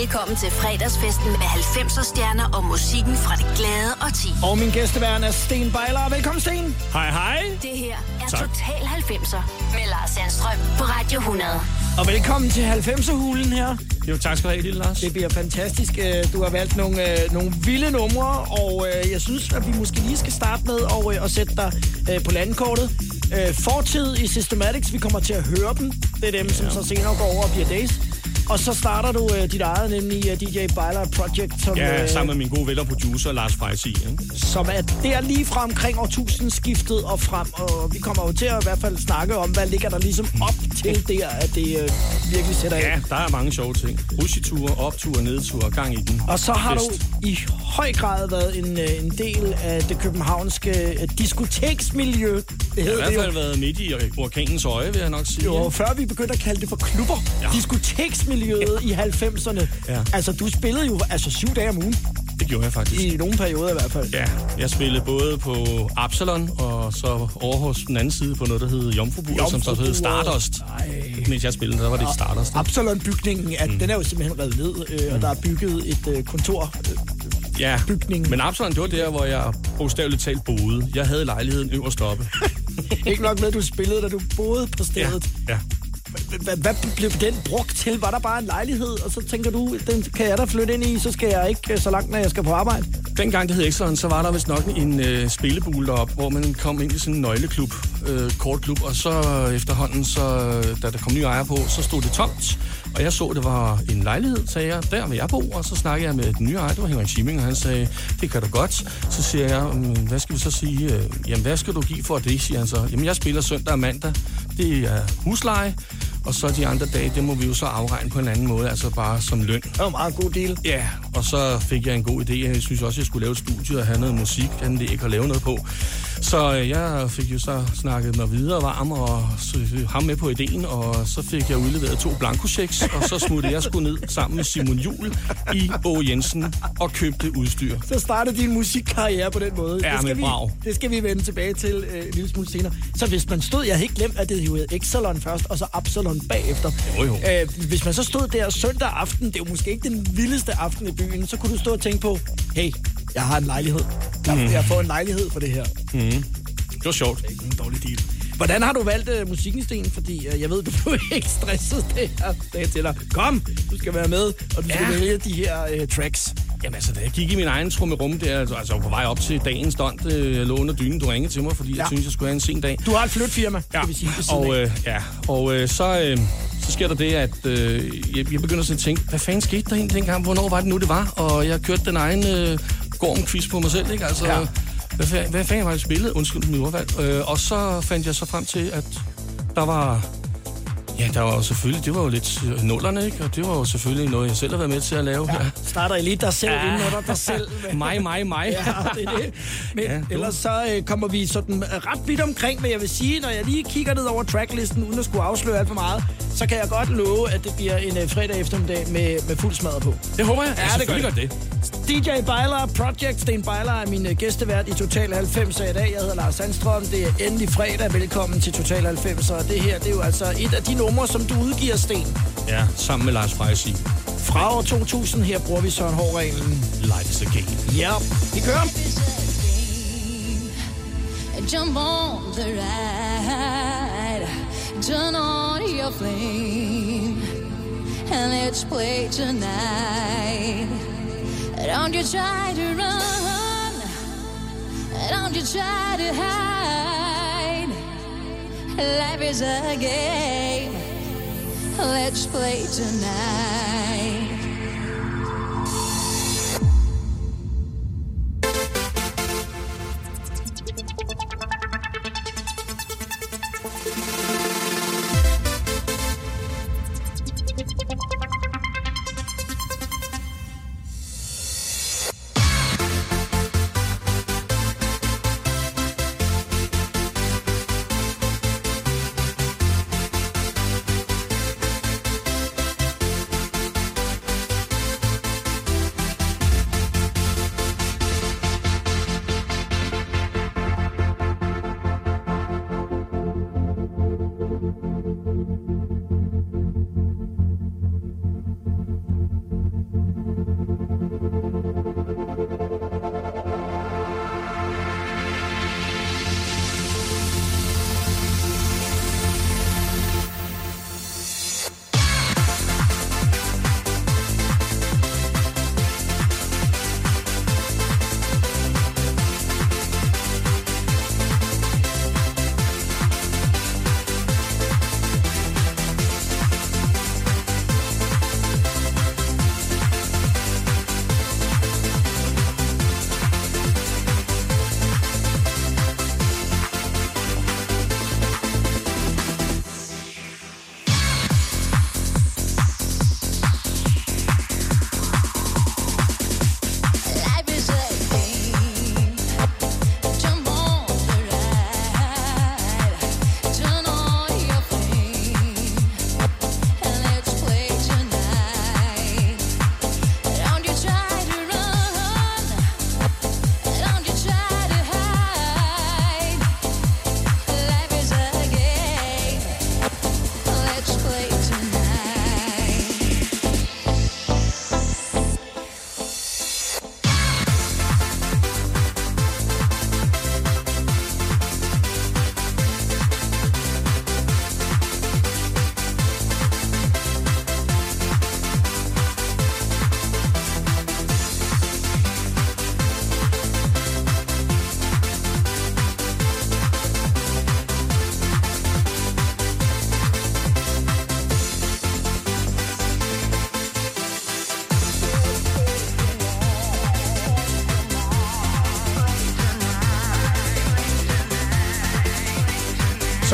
Velkommen til fredagsfesten med 90'er stjerner og musikken fra det glade og ti. Og min gæsteværen er Sten Bejler. Velkommen, Sten. Hej, hej. Det her er Tak. Total 90'er med Lars Sandstrøm på Radio 100. Og velkommen til 90'er-hulen her. Jo, tak skal du have, lille Lars. Det bliver fantastisk. Øh, Du har valgt nogle, øh, nogle vilde numre, og øh, jeg synes, at vi måske lige skal starte med at, at sætte dig på landkortet. Fortid i Systematics, vi kommer til at høre dem. Det er dem, som så senere går over og bliver days. Og så starter du øh, dit eget, nemlig uh, DJ Bejler Project, som, Ja, øh, sammen med min gode ven og producer, Lars Freisi. Ikke? som er der lige fra omkring årtusindskiftet og frem. Og vi kommer jo til at i hvert fald snakke om, hvad ligger der ligesom op til der, at det øh, virkelig sætter Ja, ind. der er mange sjove ting. Russitur, optur, nedtur, gang i den. Og så har du Fest. i høj grad været en, øh, en del af det københavnske øh, diskoteksmiljø. Det Jeg har i hvert fald været midt i orkanens øje, vil jeg nok sige. Jo, før vi begyndte at kalde det for klubber. Ja. Ja. Diskoteksmiljøet i 90'erne. Ja. Altså, du spillede jo altså syv dage om ugen. Det gjorde jeg faktisk. I nogle perioder i hvert fald. Ja, jeg spillede både på Absalon, og så over hos den anden side på noget, der hed Jomfrubuer, som så hed. Stardust. Ej. Mens jeg spillede, der var det Stardust. Absalon-bygningen, at mm. den er jo simpelthen revet ned, øh, og der er bygget et øh, kontor. Øh, Ja, bygningen. men Absalon, det var der, hvor jeg bogstaveligt talt boede. Jeg havde lejligheden øverst oppe. ikke nok med, at du spillede, da du boede på stedet. ja. Hvad, hvad blev den brugt til? Var der bare en lejlighed, og så tænker du, den kan jeg da flytte ind i, så skal jeg ikke øh, så langt, når jeg skal på arbejde? Dengang det hed Exxon, så var der vist nok en øh, spillebule deroppe, hvor man kom ind i sådan en nøgleklub, øh, kortklub, og så efterhånden, så, øh, da der kom nye ejere på, så stod det tomt. Og jeg så, det var en lejlighed, sagde jeg, der vil jeg bo, og så snakkede jeg med den nye ejer, det var Henrik Schimming, og han sagde, det kan du godt. Så siger jeg, mm, hvad skal vi så sige? Øh, jamen, hvad skal du give for det, siger han så. Jamen, jeg spiller søndag og mandag, det er husleje, og så de andre dage, det må vi jo så afregne på en anden måde, altså bare som løn. Det var en meget god deal. Ja, og så fik jeg en god idé. Jeg synes også, jeg skulle lave et studie og have noget musik, han ikke at lave noget på. Så øh, jeg fik jo så snakket mig videre varm og så, ham med på ideen, og så fik jeg udleveret to blankochecks, og så smuttede jeg sgu ned sammen med Simon Jul i Bo Jensen og købte udstyr. Så startede din musikkarriere på den måde. Ja, det, skal vi, brag. det skal vi vende tilbage til øh, en lille smule senere. Så hvis man stod, jeg har ikke glemt, at det hed Exalon først, og så Absalon bagefter. Jo, jo. Øh, hvis man så stod der søndag aften, det er jo måske ikke den vildeste aften i byen, så kunne du stå og tænke på, hey, jeg har en lejlighed. Jeg, Mhm. mm. jeg får en lejlighed for det her. Det var sjovt. ikke en dårlig deal. Hvordan har du valgt uh, musikken, Sten? Fordi uh, jeg ved, du blev ikke stresset det her dag til dig. Kom, du skal være med, og du skal Ja. vælge de her uh, tracks. Jamen altså, da jeg gik i min egen trummerum der, altså, altså på vej op til dagens stund, øh, jeg lå under dynen, du ringede til mig, fordi ja. Jeg synes jeg skulle have en sen dag. Du har et flytfirma, ja. vi sige. og, øh, ja, og øh, så, øh, så sker der det, at øh, jeg, jeg begynder sådan at tænke, hvad fanden skete der egentlig dengang? Hvornår var det nu, det var? Og jeg kørte den egen øh, Gorm-quiz på mig selv, ikke? Altså, Ja. hvad, hvad fanden var det spillet? Undskyld mit ordvalg. Øh, og så fandt jeg så frem til, at der var... Ja, der var jo selvfølgelig, det var jo lidt øh, nullerne, ikke? Og det var jo selvfølgelig noget, jeg selv har været med til at lave. Ja. Starter I lige dig selv ja. inden under dig selv. mig, mig, mig. Ja, det er det. Men Ja, ja, du. ellers så øh, kommer vi sådan øh, ret vidt omkring, men jeg vil sige, når jeg lige kigger ned over tracklisten, uden at skulle afsløre alt for meget, så kan jeg godt love, at det bliver en øh, fredag eftermiddag med, med fuld smadret på. Det håber jeg. Ja, Ja, det gør det. DJ Bejler, Project Sten Bejler er min øh, gæstevært i Total 90 i dag. Jeg hedder Lars Sandstrøm. Det er endelig fredag. Velkommen til Total 90. Og det her, det er jo altså et af de numre, som du udgiver, Sten. Ja, sammen med Lars Freisi. Fra år 2000, her bruger vi Søren Hård-reglen. Light is a game. Ja, vi kører. Jump on the ride, turn on your flame, and let's play tonight. Don't you try to run, don't you try to hide. Life is a game, let's play tonight.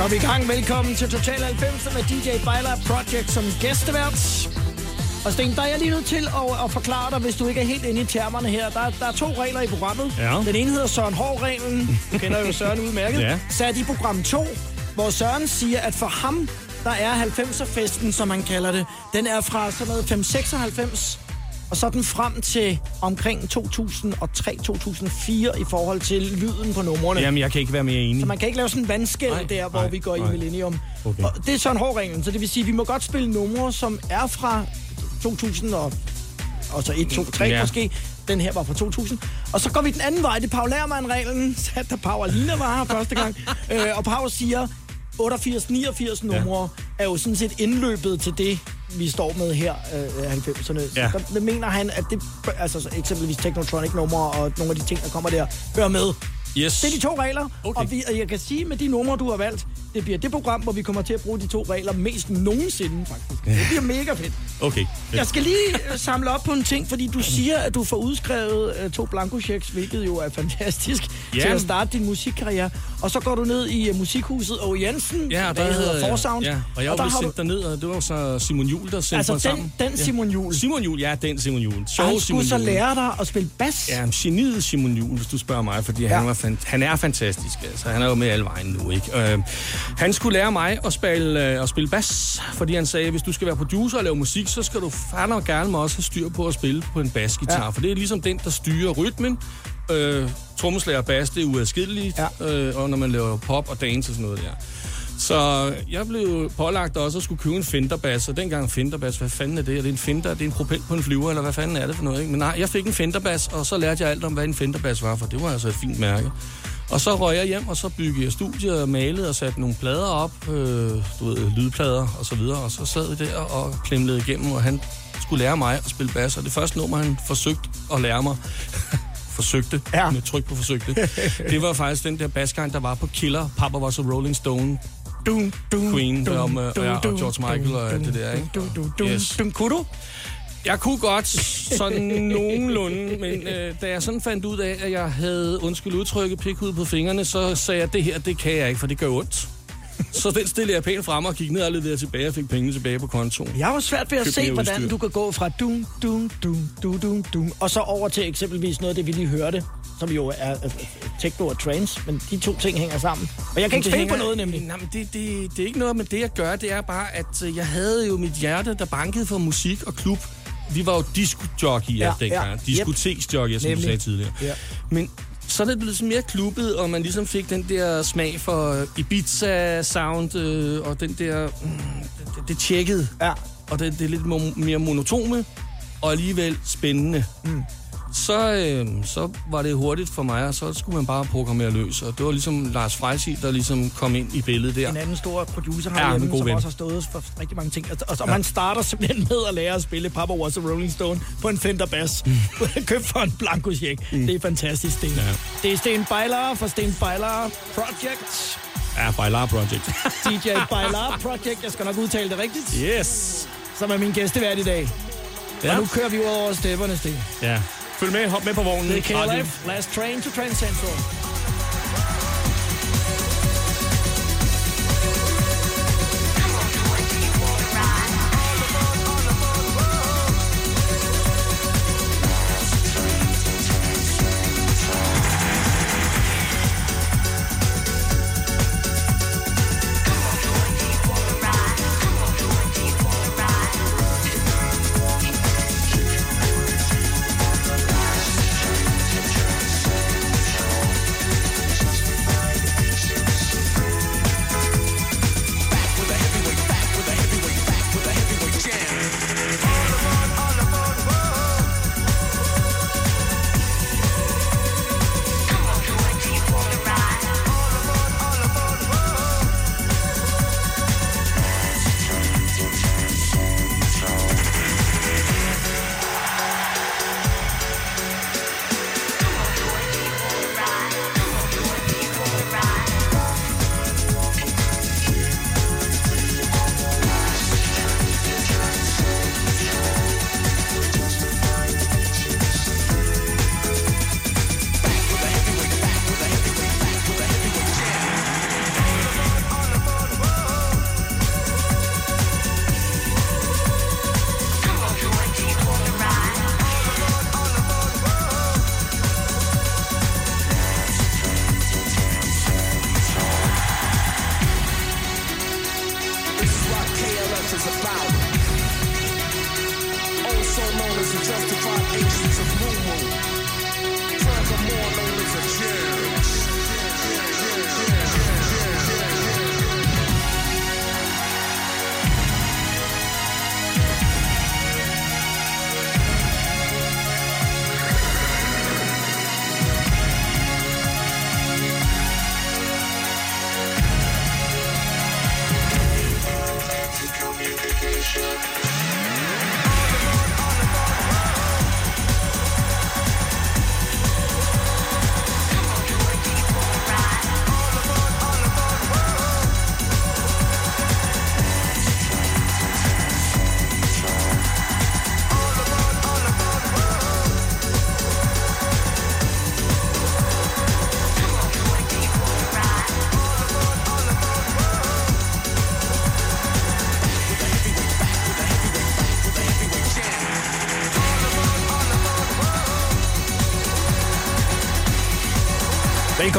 Er vi i gang. Velkommen til Total 90 med DJ Bejler Project som gæstevært. Og Sten, der er jeg lige nødt til at, at forklare dig, hvis du ikke er helt inde i termerne her. Der, der er to regler i programmet. Ja. Den ene hedder Søren Hård-reglen. Du kender jo Søren udmærket. Ja. Sat i program 2, hvor Søren siger, at for ham, der er 90'er-festen, som man kalder det, den er fra sådan noget 596 og så den frem til omkring 2003-2004 i forhold til lyden på numrene. Jamen, jeg kan ikke være mere enig. Så man kan ikke lave sådan en vandskæld Nej, der, hvor nej, vi går nej. i millennium. Okay. Og det er sådan hårdreglen, så det vil sige, at vi må godt spille numre, som er fra 2000 og, og så 1, 2, 3 Ja. måske. Den her var fra 2000. Og så går vi den anden vej. Det er Paul Lermann-reglen, sat da Pau Alina var her første gang. øh, og Pau siger, 88-89 numre er jo sådan set indløbet til det, vi står med her, øh, 90'erne. Ja. Så der mener han, at det, altså så eksempelvis Technotronic-numre og nogle af de ting, der kommer der, hører med. Yes. Det er de to regler, Okay. og, vi, og jeg kan sige, med de numre, du har valgt, det bliver det program, hvor vi kommer til at bruge de to regler mest nogensinde, faktisk. Det bliver mega fedt. Okay. Jeg skal lige øh, samle op på en ting, fordi du siger, at du får udskrevet uh, to blankochecks, hvilket jo er fantastisk, Ja. til at starte din musikkarriere. Og så går du ned i uh, musikhuset og Jensen, Ja, der hedder Forsound. Ja, og jeg og var der har sendt derned, og det var så Simon Jul, der sendte Altså, mig den- sammen. den Simon Juhl. Simon Jul, ja, den Simon Jul. og Sjove han Simon skulle så Juhl. lære dig at spille bas. Ja, geniet Simon Juhl, hvis du spørger mig, fordi. Ja. han, var fan, han er fantastisk. Altså, han er jo med alle vejen nu, ikke? Øh, han skulle lære mig at spille, øh, at spille bas, fordi han sagde, hvis du skal være producer og lave musik, så skal du fandme gerne må også have styr på at spille på en basgitar. Ja. for det er ligesom den, der styrer rytmen. Øh, trommeslager og bas, det er uadskilleligt, Ja. øh, og når man laver pop og dance og sådan noget der. Så jeg blev pålagt også at skulle købe en Fender-bass, og dengang Fender-bass, hvad fanden er det? Er det en Fender? Er det en propel på en flyver, eller hvad fanden er det for noget? Ikke? Men nej, jeg fik en Fender-bass, og så lærte jeg alt om, hvad en Fender-bass var, for det var altså et fint mærke. Og så røg jeg hjem, og så byggede jeg studiet og malede og satte nogle plader op, øh, du ved, lydplader og så videre, og så sad vi der og klemlede igennem, og han skulle lære mig at spille bass, og det første nummer, han forsøgte at lære mig, forsøgte, Ja. med tryk på forsøgte, det var faktisk den der bassgang, der var på Killer, Papa was a Rolling Stone, Dun, dun, Queen, dun, om, øh, dun, ja, og dun, George Michael og alt det der, ikke? Dun, dun, dun, Yes. dun. Kunne du? Jeg kunne godt sådan nogenlunde, men øh, da jeg sådan fandt ud af, at jeg havde, undskyld udtrykket, pikhud på fingrene, så sagde jeg, det her, det kan jeg ikke, for det gør ondt. Så den stillede jeg pænt frem og gik ned og leverede tilbage og fik pengene tilbage på kontoen. Jeg var svært ved at se, hvordan du kan gå fra dun, dun, dun, dun, dun, dun, og så over til eksempelvis noget af det, vi lige hørte, som jo er øh, techno og trance, men de to ting hænger sammen. Og jeg kan ikke spille på noget, nemlig. Nej, men det, det, det er ikke noget med det, jeg gør. Det er bare, at øh, jeg havde jo mit hjerte, der bankede for musik og klub. Vi var jo disco-jockeyer Ja, dengang. ja. Diskoteksjockeyer, som Nemlig. du sagde tidligere. Ja. Men så er det blevet mere klubbet, og man ligesom fik den der smag for Ibiza-sound, øh, og den der... Mm, det, det tjekkede, Ja. og det, det er lidt mo- mere monotone, og alligevel spændende. Mm. Så, øh, så var det hurtigt for mig, og så skulle man bare programmere løs. Og det var ligesom Lars Freisig, der ligesom kom ind i billedet der. En anden stor producer Ja, herhjemme, en god som ven. også har stået for rigtig mange ting. Og, og, og man starter simpelthen med at lære at spille Papa Was a Rolling Stone på en Fender Bass. Købt for en blanko check. Mm. Det er fantastisk, Sten. Ja. Det er Sten Bejler fra Sten Bejler Project. Ja, Bailar Project. DJ Bejler Project. Jeg skal nok udtale det rigtigt. yes! Som er min gæstevært i dag. Ja. Ja. Og nu kører vi ud over stepperne, Sten. ja. Følg med, hop med på vognen. Det er. KLF. Last Train to Central.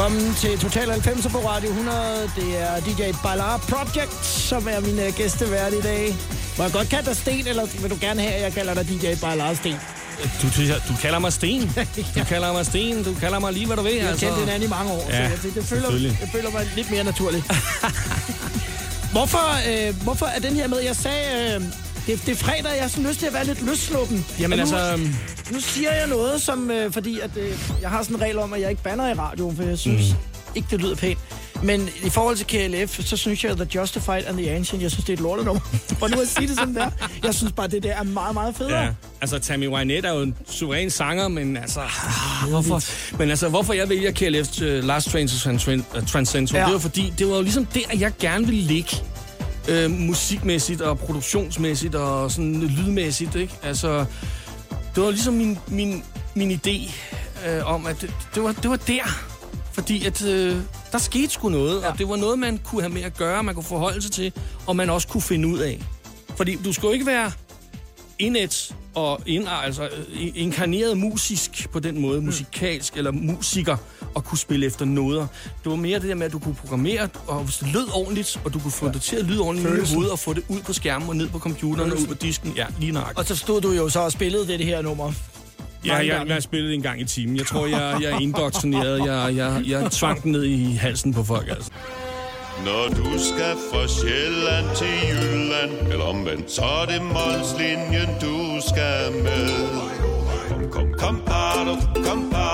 Velkommen til Total 90 på Radio 100. Det er DJ Ballard Project, som er min uh, gæstevært i dag. Må jeg godt kalde dig Sten, eller vil du gerne have, at jeg kalder dig DJ Ballard Sten? Du, du, du kalder mig Sten. Du kalder mig Sten. Du kalder mig lige, hvad du vil. Jeg har altså. kendt hinanden i mange år, Ja, så jeg, det, det føler, jeg føler mig lidt mere naturligt. hvorfor, øh, hvorfor er den her med? Jeg sagde, øh, det, det er fredag, jeg har sådan lyst til at være lidt løssluppen. Jamen nu, altså, øhm, Nu siger jeg noget, som, øh, fordi at, øh, jeg har sådan en regel om, at jeg ikke banner i radioen, for jeg synes mm. ikke, det lyder pænt. Men i forhold til KLF, så synes jeg, at The Justified and the Ancient, jeg synes, det er et lortenummer. For nu at sige det sådan der. Jeg synes bare, det der er meget, meget federe. Ja, altså Tammy Wynette er jo en suveræn sanger, men altså, ah, hvorfor, men altså, hvorfor jeg vælger KLF's uh, Last Train to Tran- Transcentral, Ja. ja. det var fordi, det var jo ligesom der, jeg gerne ville ligge. Øh, musikmæssigt og produktionsmæssigt og sådan lydmæssigt, ikke? Altså, det var ligesom min, min, min idé øh, om, at det, det, var, det var der. Fordi at, øh, der skete sgu noget, ja. og det var noget, man kunne have med at gøre, man kunne forholde sig til, og man også kunne finde ud af. Fordi du skulle ikke være indet og ind, altså øh, inkarneret musisk på den måde, musikalsk eller musiker, og kunne spille efter noder. Det var mere det der med, at du kunne programmere, og hvis det lød ordentligt, og du kunne få det til at lyde ordentligt i Følelsen. hovedet, og få det ud på skærmen og ned på computeren og ud på disken. Ja, lige nok. Og så stod du jo så og spillede det, det her nummer. Ja, jeg, jeg har spillet en gang i timen. Jeg tror, jeg, jeg er indoktrineret. Jeg, jeg, jeg tvang den ned i halsen på folk, altså. Når du skal fra Sjælland til Jylland Eller omvendt, så er det Molslinjen, du skal med Kom, kom, kom, bado, kom,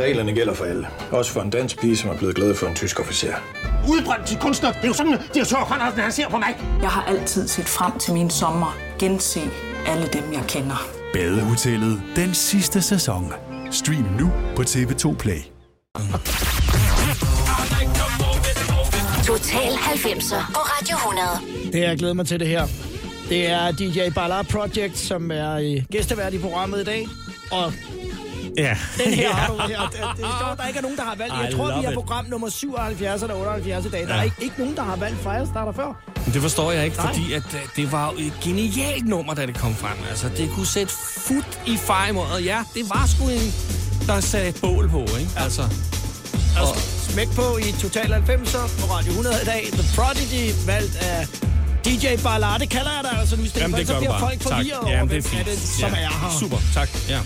Reglerne gælder for alle. Også for en dansk pige, som er blevet glad for en tysk officer. Udbrændt til kunstner. Det er jo sådan, direktør Conradsen, han ser på mig. Jeg har altid set frem til min sommer. Gense alle dem, jeg kender. Badehotellet den sidste sæson. Stream nu på TV2 Play. Total 90'er på Radio 100. Det jeg glæder mig til det her. Det er DJ Ballard Project, som er øh, gæstevært i programmet i dag. Og Ja. den her ja. har du her. Det, det er sjovt, der ikke er nogen, der har valgt. Jeg I tror, vi er program nummer 77 eller 78 i dag. Der Ja. er ikke, ikke nogen, der har valgt Firestarter før. Men Det forstår jeg ikke, Nej. fordi at, øh, det var et genialt nummer, da det kom frem. Altså, det kunne sætte fod i fejmåret. Ja, det var sgu en, der et bål på, ikke? Altså, Og smæk på i Total 90'er på Radio 100 i dag. The Prodigy, valgt af DJ Ballard. Det kalder jeg dig altså nu i stedet jamen, det så bliver folk forvirret over, hvem det er er fint. det, som ja. er her. Super, tak. Ja.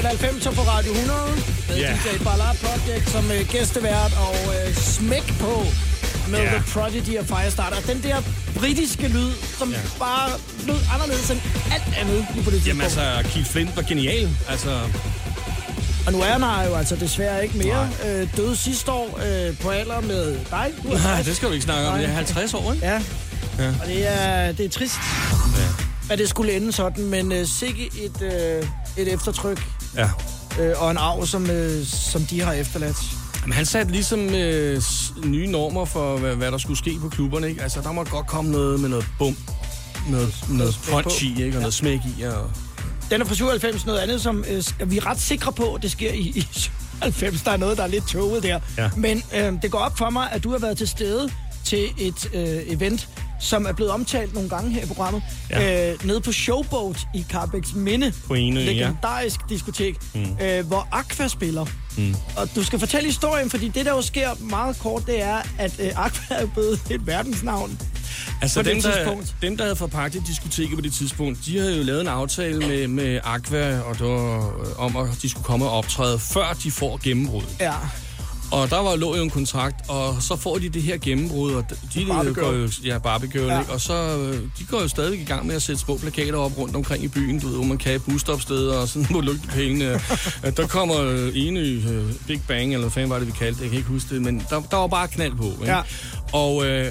Total 90'er på Radio 100 med Ja. DJ Ballard Project som uh, gæstevært og uh, smæk på med Ja. The Prodigy og Firestarter. Den der britiske lyd, som Ja. bare lød anderledes end alt andet lige på det tidspunkt. Jamen altså, Keith Flint var genial. Altså, Og nu er han her jo altså desværre ikke mere. Øh, døde sidste år øh, på alder med dig. Du nej, 60. det skal du ikke snakke om. Det er 50 år, ikke? Ja, Ja. og det er, det er trist, Ja. at det skulle ende sådan, men øh, sikke et, øh, et eftertryk. Øh, og en arv, som, øh, som de har efterladt. Men han satte ligesom øh, nye normer for, hvad, hvad der skulle ske på klubberne, ikke? Altså, der må godt komme noget med noget bum, noget, noget punch i, ikke? Og noget smæk i, og... Den er fra 97, noget andet, som øh, vi er ret sikre på, det sker i, i 97. Der er noget, der er lidt toget der. Ja. Men øh, det går op for mig, at du har været til stede til et øh, event, som er blevet omtalt nogle gange her i programmet, Ja. øh, nede på Showboat i Carbex Minde. På Enø, ja. Legendarisk diskotek, Mm. øh, hvor Aqua spiller. Mm. Og du skal fortælle historien, fordi det, der jo sker meget kort, det er, at øh, Aqua er blevet et verdensnavn. Altså på det dem der, tidspunkt. dem, der havde forpagtet diskoteket på det tidspunkt, de havde jo lavet en aftale med, med Aqua, og det var øh, om, at de skulle komme og optræde, før de får gennembrud. Ja. Og der var lå jo en kontrakt, og så får de det her gennembrud, og de Barbie går jo, ja, Barbie Girl, Ja. ikke? og så øh, de går jo stadig i gang med at sætte små plakater op rundt omkring i byen, du ved, hvor man kan i busstopsteder og sådan på lygtepælene. Øh, der kommer ene øh, Big Bang, eller hvad fanden var det, vi kaldte det, jeg kan ikke huske det, men der, der var bare knald på. Ikke? Ja. Og, øh,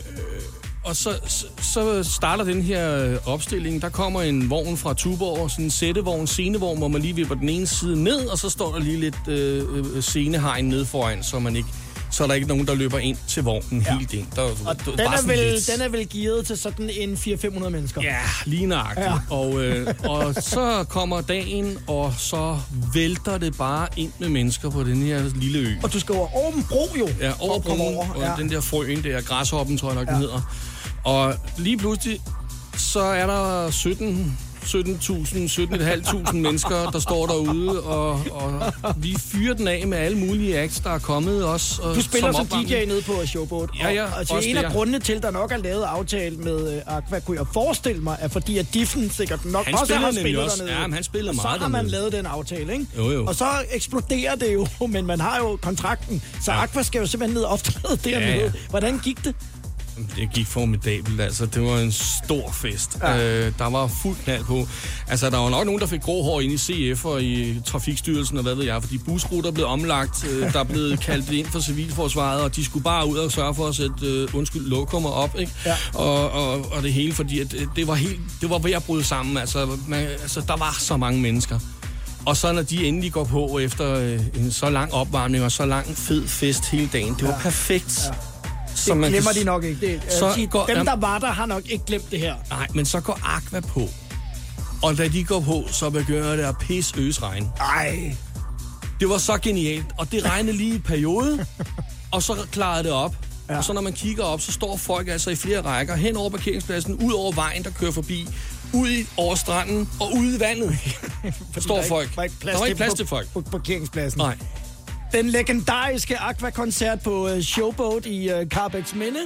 og så, så, så starter den her øh, opstilling. Der kommer en vogn fra Tuborg, sådan en sættevogn, scenevogn, hvor man lige vipper den ene side ned, og så står der lige lidt øh, øh, scenehegn ned foran, så man ikke så er der ikke nogen, der løber ind til vognen ja. helt ind. Der, Og der, den er, vel, den er vel gearet til sådan en 400-500 mennesker. Ja, lige nøjagtigt. Ja. Og, øh, og så kommer dagen, og så vælter det bare ind med mennesker på den her lille ø. Og du skal over over en bro jo. Ja, over broen, over. og Ja. den der frøen der, græshoppen tror jeg nok, Ja. den hedder. Og lige pludselig, så er der 17 17.000, 17.500 mennesker, der står derude, og, og vi fyrer den af med alle mulige acts, der er kommet også. Og Du spiller som opvarmning. DJ nede på Showboat. Ja, ja, Og, altså, også en det, af ja. grundene til, at der nok er lavet aftale med uh, Aqua, kunne jeg forestille mig, er fordi, at Diffen sikkert nok Han også spiller har spillet også. dernede. Ja, men han spiller og så meget har man dernede. lavet den aftale, ikke? Jo, jo. Og så eksploderer det jo, men man har jo kontrakten. Så Ja. Aqua skal jo simpelthen ned og optræde dernede. ja. Hvordan gik det? Det gik formidabelt, altså. Det var en stor fest. Ja. Øh, der var fuld knald på. Altså, der var nok nogen, der fik grå hår ind i CF og i Trafikstyrelsen og hvad ved jeg, fordi busruter blev omlagt, øh, der blev kaldt ind for civilforsvaret, og de skulle bare ud og sørge for at sætte, øh, undskyld, lokummer op, ikke? Ja. Og, og, og det hele, fordi at, øh, det var helt, det var ved at bryde sammen. Altså, man, altså, der var så mange mennesker. Og så når de endelig går på efter øh, en så lang opvarmning og så lang fed fest hele dagen, det var Ja. perfekt. Ja. Så Det man glemmer kan- de nok ikke. Det, Så sige, går- dem, der var der, har nok ikke glemt det her. Nej, men så går Aqua på. Og da de går på, så begynder det at pisse øs regn. Ej. Det var så genialt. Og det regnede lige i periode. og så klarede det op. Ja. Og så når man kigger op, så står folk altså i flere rækker hen over parkeringspladsen, ud over vejen, der kører forbi, ud i, over stranden og ude i vandet. står der er folk. Ikke, var ikke plads, der var ikke plads på- til folk. På parkeringspladsen. Nej. Den legendariske Aqua-koncert på uh, Showboat i uh, Carbex Minde.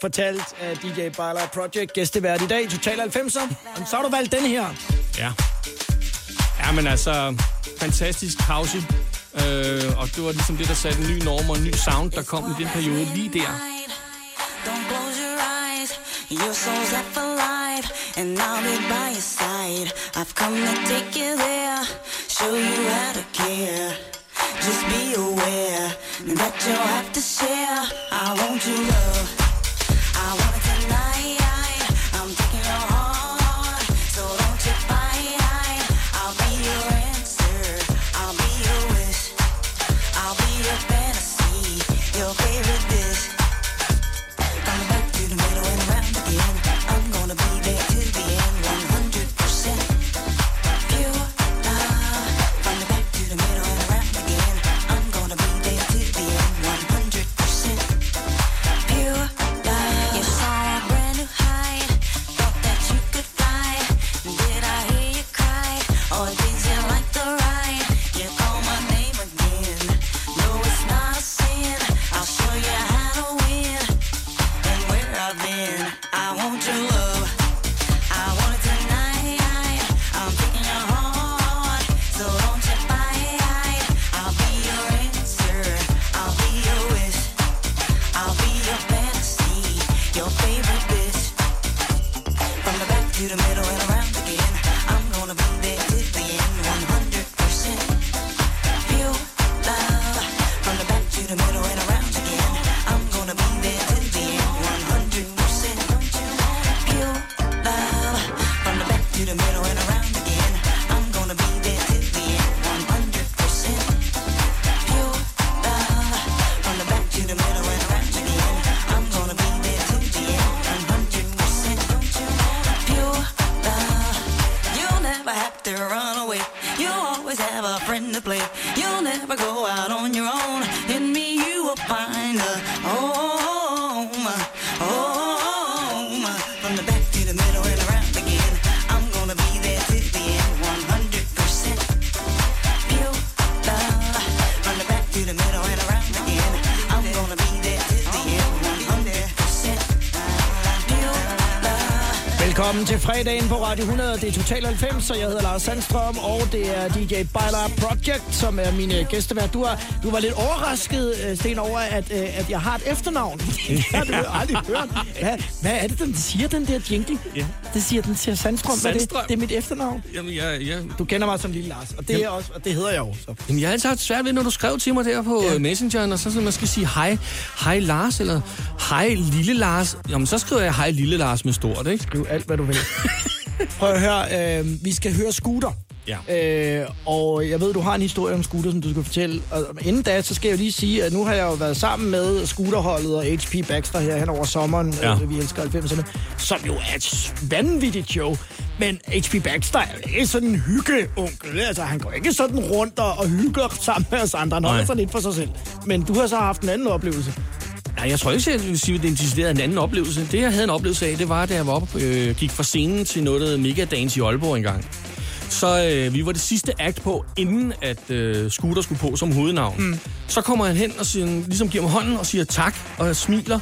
Fortalt af DJ Bala Project, gæstevært i dag, Total 90'er. Jamen, Så har du valgt den her. Ja. Ja, men altså, fantastisk house. Øh, og det var ligesom det, der satte en ny norm og en ny sound, der kom i den periode lige der. Don't close your eyes. Your soul's up for life, and I'll be by your side. I've come to take you there, show you how to care. Just be aware that you'll have to share. I want your love. Velkommen til fredagen på Radio 100. Det er Total 90, og jeg hedder Lars Sandstrøm, og det er DJ Bailar Project, som er min øh, gæstevært. Du, har, du var lidt overrasket, øh, Sten, over, at, øh, at jeg har et efternavn. det har du jo aldrig hørt. Hvad, hvad er det, den siger, den der jingle? Ja. Det siger den til Sandstrøm. Hvad er Sandstrøm. Det, det er mit efternavn. Jamen, jeg, jeg, Du kender mig som Lille Lars, og det, er også, og det hedder jeg også. Jamen, jeg har altid haft svært ved, når du skrev til mig der på ja. Messengeren, og så sådan, man skal sige hej, hej Lars, eller hej Lille Lars. Jamen, så skriver jeg hej Lille Lars med stort, ikke? Skriv alt, hvad du vil. Prøv at høre, øh, vi skal høre Scooter. Ja. Øh, og jeg ved, du har en historie om Scooter, som du skal fortælle. Og inden da, så skal jeg jo lige sige, at nu har jeg jo været sammen med Scooterholdet og HP Baxter her hen over sommeren. Ja. Øh, vi elsker 90'erne. Som jo er et vanvittigt show. Men HP Baxter er ikke sådan en hyggeonkel. Altså, han går ikke sådan rundt og, og hygger sammen med os andre. Han holder sig lidt for sig selv. Men du har så haft en anden oplevelse. Nej, jeg tror ikke, jeg vil sige, at det er en anden oplevelse. Det, jeg havde en oplevelse af, det var, da jeg var oppe, øh, gik fra scenen til noget, der hedder Mega Dance i Aalborg engang. Så øh, vi var det sidste act på, inden at øh, Scooter skulle på som hovednavn. Mm. Så kommer han hen og siger, ligesom giver mig hånden og siger tak, og jeg smiler,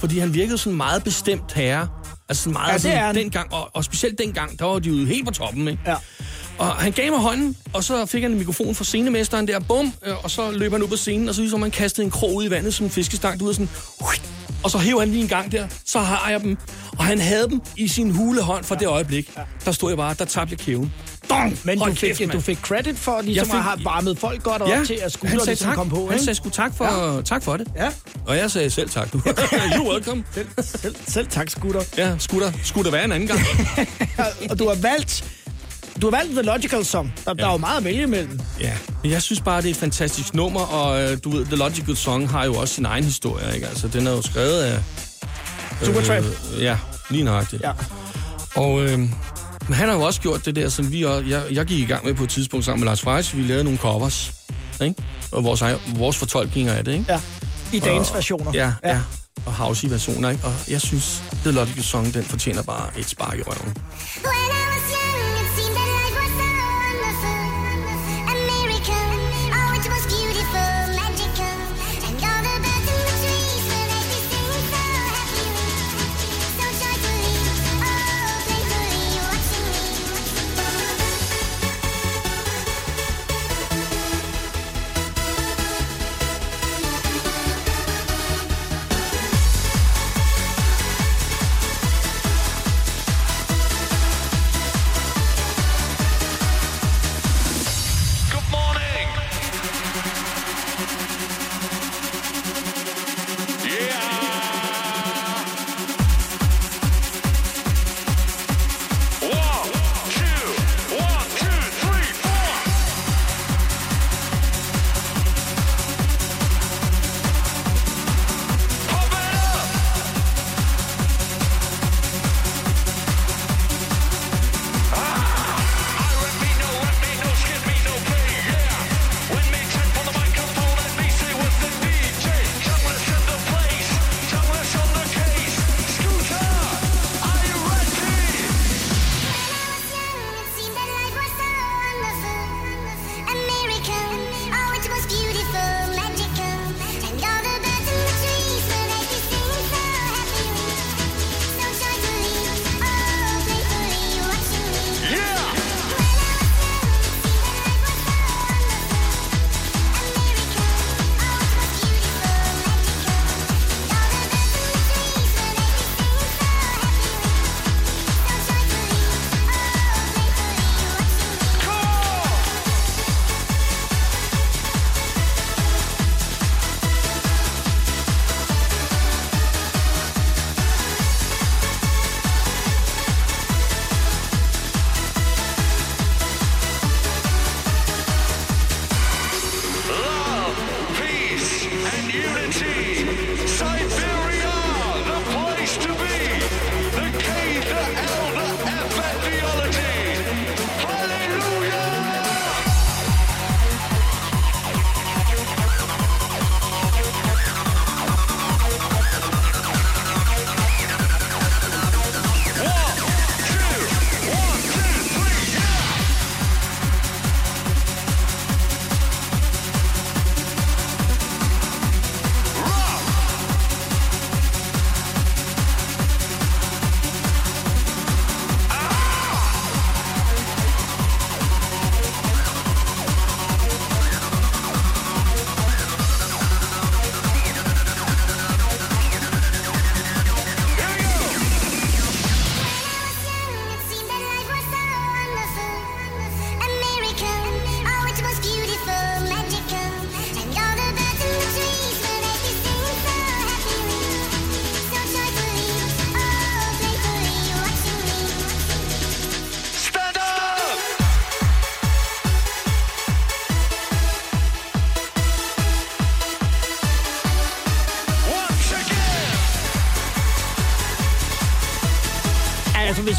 fordi han virkede sådan meget bestemt herre. Altså sådan meget Ja, det sådan, er han. dengang, og, og specielt dengang, der var de jo helt på toppen, ikke? Ja. Og han gav mig hånden, og så fik han en mikrofon fra scenemesteren der, bum, øh, og så løb han ud på scenen, og så ligesom han kastede en krog ud i vandet som en fiskestang, du ved sådan, og så hæv han lige en gang der, så har jeg dem, og han havde dem i sin hulehånd fra det øjeblik. Der stod jeg bare, der tabte jeg kæven. Dong! Men du fik, kæft, mand. du fik credit for, ligesom Jeg at fik- have varmet folk godt op til, at sagde ligesom tak. kom på. Han ikke? sagde sgu tak for, ja. tak for det. Ja. Og jeg sagde selv tak, du. You're welcome. Selv, selv, selv tak, Scooter. Ja, skulle der være en anden gang. og du har valgt du har valgt The Logical Song. Der, ja. der er jo meget at vælge imellem. Ja, men jeg synes bare, det er et fantastisk nummer, og øh, du ved, The Logical Song har jo også sin egen historie, ikke? Altså, den er jo skrevet af... Supertramp. Øh, ja, lige nøjagtigt. Ja. Og øh, men han har jo også gjort det der, som vi også, jeg, jeg gik i gang med på et tidspunkt sammen med Lars Freis. Vi lavede nogle covers, ikke? Og vores, vores fortolkninger af det, ikke? Ja. I dagens versioner. Ja, ja. ja. Og house versioner, ikke? Og jeg synes, The Logical Song, den fortjener bare et spark i røven.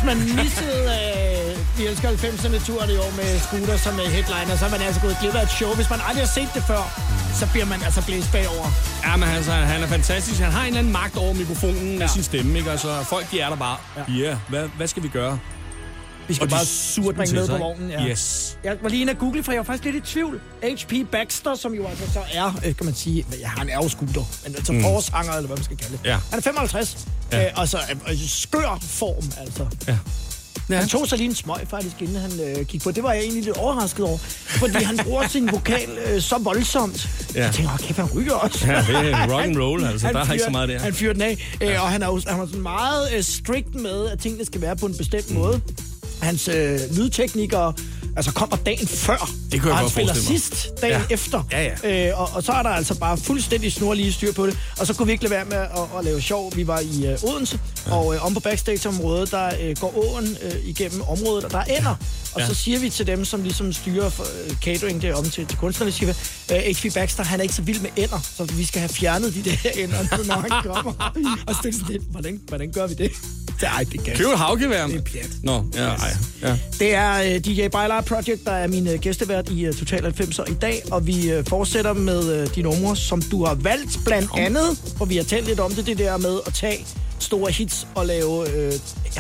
Man missede øh, Vi elsker 90'erne turen i år med Scooter som øh, headliner, så er man altså gået glip af et show. Hvis man aldrig har set det før, så bliver man altså blæst bagover. Ja, men altså, han er fantastisk. Han har en eller anden magt over mikrofonen med ja. sin stemme, ikke? Altså, folk, de er der bare. Ja, yeah, hvad, hvad skal vi gøre? Vi skal Og de bare suger den springe med sig, på vognen. Ja. Yes. Jeg var lige inde og google, for jeg var faktisk lidt i tvivl. H.P. Baxter, som jo altså så er, øh, kan man sige, ja, han er jo scooter, men altså mm. forsanger, eller hvad man skal kalde det. Ja. Han er 55, Ja. øh, og så øh, skør form, altså. Ja. Ja. Han tog sig lige en smøg faktisk, inden han øh, gik på. Det var jeg egentlig lidt overrasket over, fordi han bruger sin vokal øh, så voldsomt. Ja. Jeg tænker, okay, han ryger også. Ja, det er rock and roll, altså. Han Der er ikke så fyrer- meget der. Han fyrer den af, øh, og han er, han er sådan meget øh, strict med, at tingene skal være på en bestemt Mm. måde. Hans øh, lydteknikere altså kommer dagen før, Det kunne jeg og han spiller sidst dagen Ja. efter. Ja, ja. Øh, og, og så er der altså bare fuldstændig snorlige styr på det. Og så kunne vi ikke lade være med at, at lave sjov. Vi var i øh, Odense, ja. og øh, om på backstage-området, der øh, går åen øh, igennem området, og der er ender. Og Ja. så siger vi til dem, som ligesom styrer for, øh, catering derom til, til kunstnerne, siger vi, øh, H.P. Baxter, han er ikke så vild med ender, så vi skal have fjernet de der ender, når han kommer. og så det sådan lidt, hvordan, hvordan gør vi det? Ej, det kan Køb et havgevær. Det er pjat. Nå, ja, ej, ja. Det er uh, DJ Bailar Project, der er min uh, gæstevært i uh, Total 90'er i dag, og vi uh, fortsætter med uh, de numre, som du har valgt blandt andet, og vi har talt lidt om det, det der med at tage store hits og lave uh,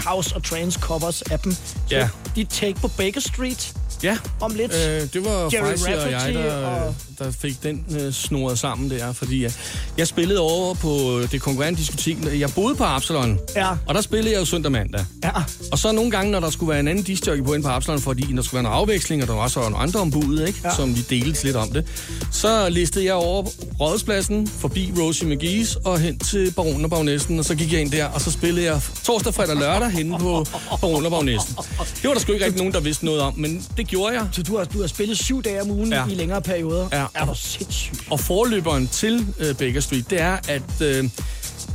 house og trance covers af dem. Så Ja. dit take på Baker Street Ja. om lidt. Øh, det var Jerry Freisy og jeg, der, og- der fik den øh, snoret sammen der, fordi jeg, jeg spillede over på det konkurrerende diskotek. Jeg boede på Absalon, Ja. og der spillede jeg jo søndag mandag. Ja. Og så nogle gange, når der skulle være en anden disjockey på ind på Absalon, fordi der skulle være noget afveksling, og der var også nogle andre ombud, ikke? Ja. Som vi delte lidt om det, så listede jeg over Rådhuspladsen, forbi Rosie McGee's og hen til Baron og Bagnæsten, og så gik jeg ind der, og så spillede jeg torsdag, fredag og lørdag henne på Baron og Bagnæsten. Det var der sgu ikke rigtig nogen, der vidste noget om, men det gjorde jeg. Så du har, du har spillet syv dage om ugen. Ja. i længere perioder. Ja. Er du sindssygt? Og forløberen til øh, Baker Street, det er, at øh,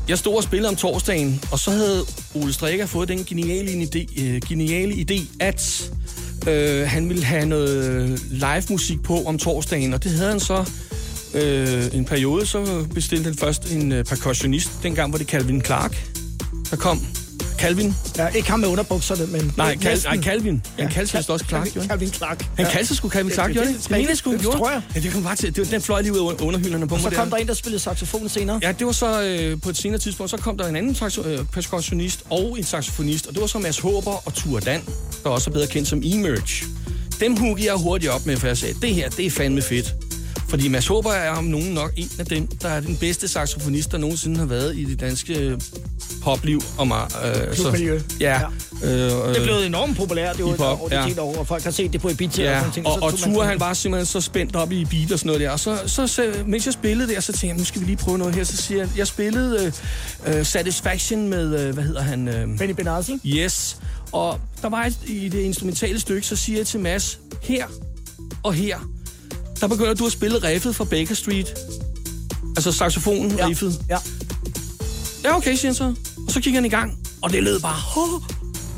jeg stod og spillede om torsdagen, og så havde Ole Strikker fået den geniale idé, øh, geniale idé at øh, han ville have noget live musik på om torsdagen, og det havde han så øh, en periode, så bestilte han først en øh, percussionist. Dengang var det Calvin Clark, der kom. Calvin? Ja, ikke ham med underbukserne, men... Nej, Cal, nej Calvin. Han Ja, kaldte Cal- også Clark, Calvin- gjorde Calvin Clark. Han Ja. kaldte sig sgu Calvin Clark, Det- gjorde det- mener sgu, han gjorde. tror jeg. Ja, det kom bare til. Det var, den fløj lige ud af underhylderne på Og mig så kom der. en, der spillede saxofon senere. Ja, det var så øh, på et senere tidspunkt, så kom der en anden saxo- øh, percussionist og en saxofonist, og det var så Mads Håber og Ture Dan, der også er bedre kendt som Emerge. Dem huggede jeg hurtigt op med, for jeg sagde, det her, det er fandme fedt. Fordi Mads Håber er om nogen nok en af dem, der er den bedste saxofonist, der nogensinde har været i det danske øh, popliv. Og mig, øh, Klubmiljø. Ja. Ja. Øh, Det er blevet enormt populært, det var Hip-hop, over det ja. år, og folk har set det på Ibiza Ja, og sådan ting. og, så og man Ture, han var simpelthen så spændt op i beat og sådan noget der. Og så, så, så mens jeg spillede der, så tænkte jeg, nu skal vi lige prøve noget her. Så siger jeg, jeg spillede øh, øh, Satisfaction med, øh, hvad hedder han? Øh, Benny Benassi. Yes. Og der var et, i det instrumentale stykke, så siger jeg til Mads, her og her, der begynder du at spille riffet fra Baker Street. Altså saxofonen, ja. riffet. Ja. Ja, okay, siger han så. Og så gik han i gang, og det lød bare... Oh,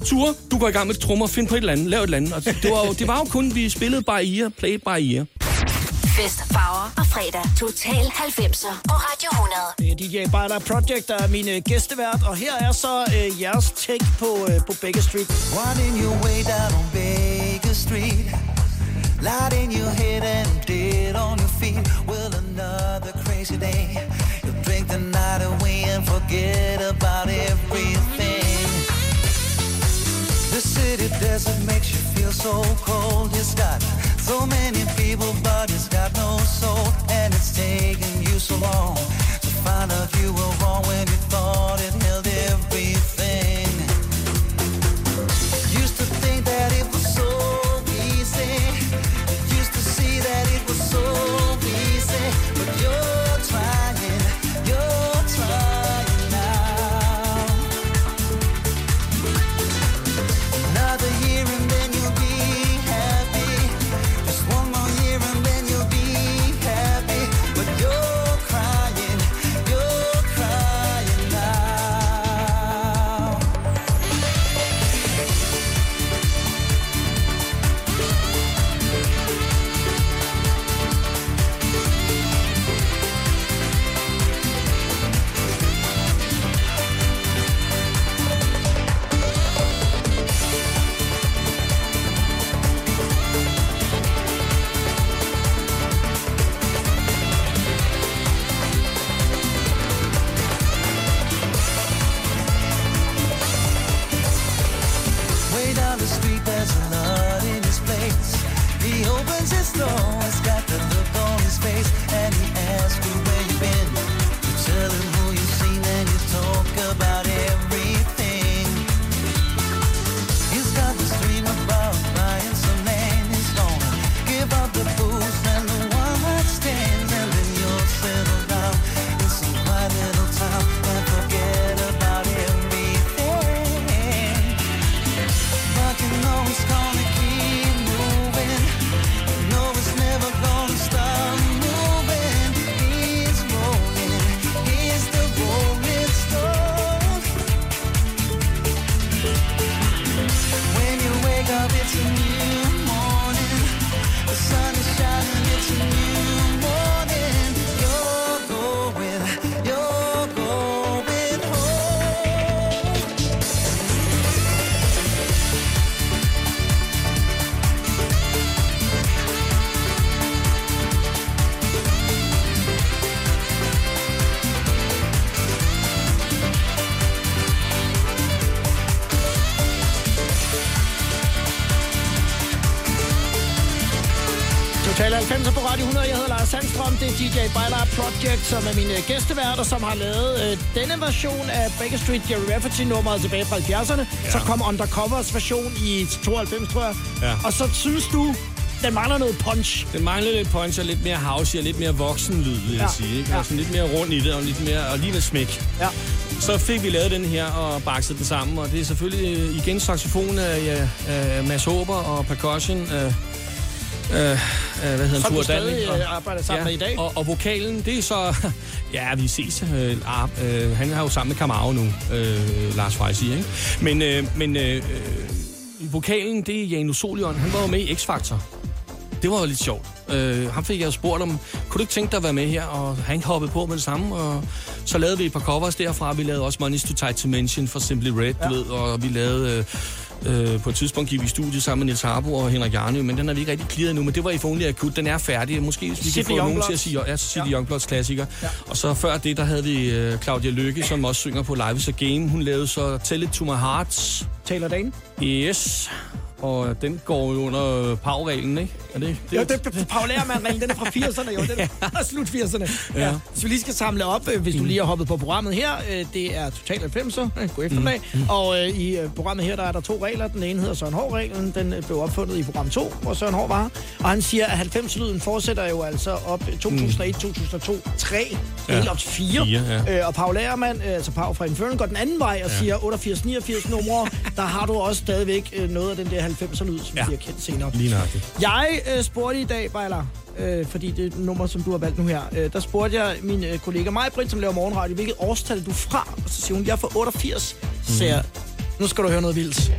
Ture, du går i gang med trommer, find på et eller andet, lav et eller andet. Og det, var jo, det var jo kun, vi spillede bare ear, played by ear. Fest, farver og fredag. Total 90'er på Radio 100. Det er DJ Bader Project, der er min øh, gæstevært, og her er så øh, jeres take på, øh, på Baker Street. Winding your way down on Baker Street. Light in your head and dead on your feet. Well, another crazy day. You'll drink the night away and forget about everything. The city desert makes you feel so cold. It's got so many people, but it's got no soul. And it's taken you so long to find out you were wrong when you thought it held everything. Project, som er mine gæsteværter, som har lavet øh, denne version af Baker Street Jerry Rafferty-nummeret tilbage fra 70'erne. Ja. Så kom Undercovers version i 92, tror jeg. Ja. Og så synes du, den mangler noget punch. Den mangler lidt punch og lidt mere house og lidt mere voksenlyd, vil jeg Ja. sige. Ikke? Ja. Og sådan lidt mere rundt i det, og lidt mere, og lige med smæk. Ja. Så fik vi lavet den her og bakset den sammen, og det er selvfølgelig øh, igen saxofon af, ja, Mads Håber og percussion af, af, af hvad hedder Som du stadig. Og- øh, arbejder sammen med i dag. Og, og vokalen, det er så... Ja, vi ses. Øh, øh, han har jo sammen med Kamau nu, øh, Lars Freisi, ikke? Men, øh, men øh, øh, vokalen, det er Janus Solion. Han var jo med i X-Factor. Det var jo lidt sjovt. Øh, ham fik jeg jo spurgt om, kunne du ikke tænke dig at være med her? Og han hoppede på med det samme, og så lavede vi et par covers derfra. Vi lavede også Money's to Tight to Mention for Simply Red, ja. du ved, og vi lavede... Øh, øh, på et tidspunkt gik vi i studiet sammen med Niels Harbo og Henrik Jarnø, men den har vi ikke rigtig clearet nu, men det var i Only Akut. Den er færdig. Måske hvis vi City kan få nogen til at sige, ja, City ja. Youngbloods klassiker. Ja. Og så før det, der havde vi øh, Claudia Lykke, som også synger på Live is a Game. Hun lavede så Tell It To My Heart. Taylor Dane. Yes. Og den går jo under PAV-reglen, ikke? Er det, Det, jo, det er Paul Lermann-reglen, den er fra 80'erne, jo. Den er fra slut 80'erne. Ja. Ja. Hvis vi lige skal samle op, øh, hvis du lige har hoppet på programmet her, øh, det er Total 90'er, øh, god eftermiddag, mm. og øh, i programmet her, der er der to regler. Den ene hedder Søren Hård-reglen, den blev opfundet i program 2, hvor Søren Hård var. Og han siger, at 90-lyden fortsætter jo altså op 2001, 2002, 3, Ja. helt op til 4. Fire, ja. øh, og Paul Lermann, øh, altså Paul fra Infernal, går den anden vej og Ja. siger 88-89 numre. der har du også stadigvæk noget af den der 90'er-lyd, som Ja. vi har kendt senere. Lige nøjagtigt. Jeg øh, spurgte i dag, Bejler, øh, fordi det er et nummer, som du har valgt nu her, øh, der spurgte jeg min øh, kollega Majbrit, som laver morgenradio, hvilket årstal er du fra? Og så siger hun, jeg er fra 88. Så siger jeg, nu skal du høre noget vildt. Det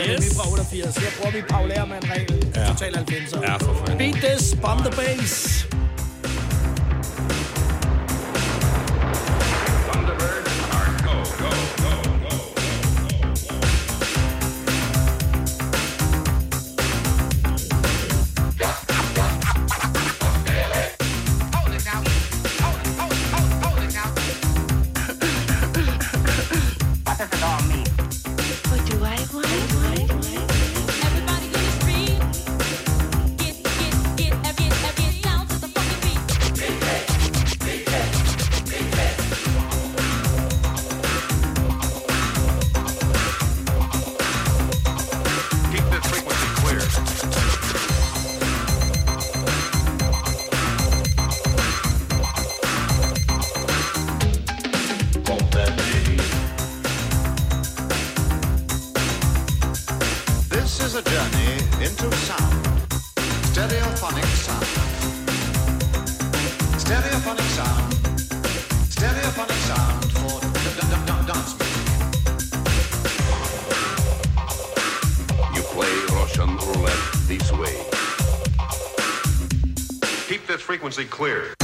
er nemlig fra 88. Her bruger vi Paul Lermann-reglen. Ja. Total 90'er. Ja, for fanden. Beat this, bomb the bass. Frequency clear.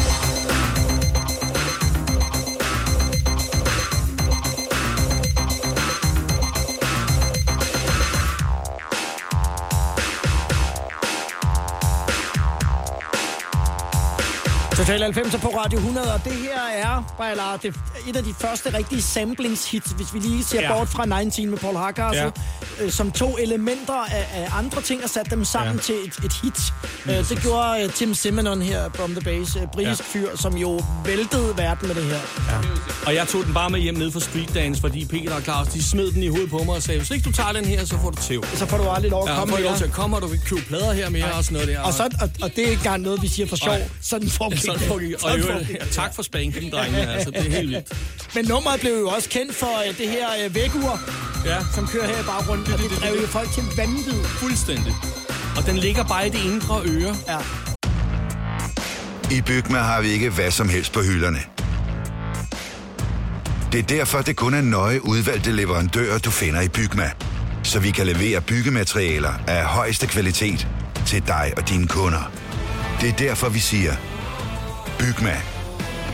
Total 90 på Radio 100, og det her er, Bejlar, det er et af de første rigtige samplingshits, hvis vi lige ser ja. Bort fra 19 med Paul Hardcastle, ja. øh, som to elementer af, af andre ting og satte dem sammen. Ja. til et, et hit. Øh, det gjorde øh, Tim Simonon her på The Base, øh, britisk ja. fyr, som jo væltede verden med det her. Ja. Og jeg tog den bare med hjem ned fra Street Dance, fordi Peter og Claus, de smed den i hovedet på mig og sagde, hvis ikke du tager den her, så får du tæv. Så får du aldrig lov at Ja, komme får mere. til at komme, og du kan købe plader her mere og sådan noget der. Og, så, og, og det er ikke engang noget, vi siger for sjov. Nej. Sådan det. foregik- og Sådan ja, det. tak for spanking, drengene. Altså, det er helt vildt. Men nummeret blev jo også kendt for øh, det her øh, vægur, Ja. som kører her i baggrunden, og det drev jo folk til vanvid. Fuldstændig. Og den ligger bare i det indre øre. Ja. I Bygma har vi ikke hvad som helst på hylderne. Det er derfor, det kun er nøje udvalgte leverandører, du finder i Bygma. Så vi kan levere byggematerialer af højeste kvalitet til dig og dine kunder. Det er derfor, vi siger, Bygma.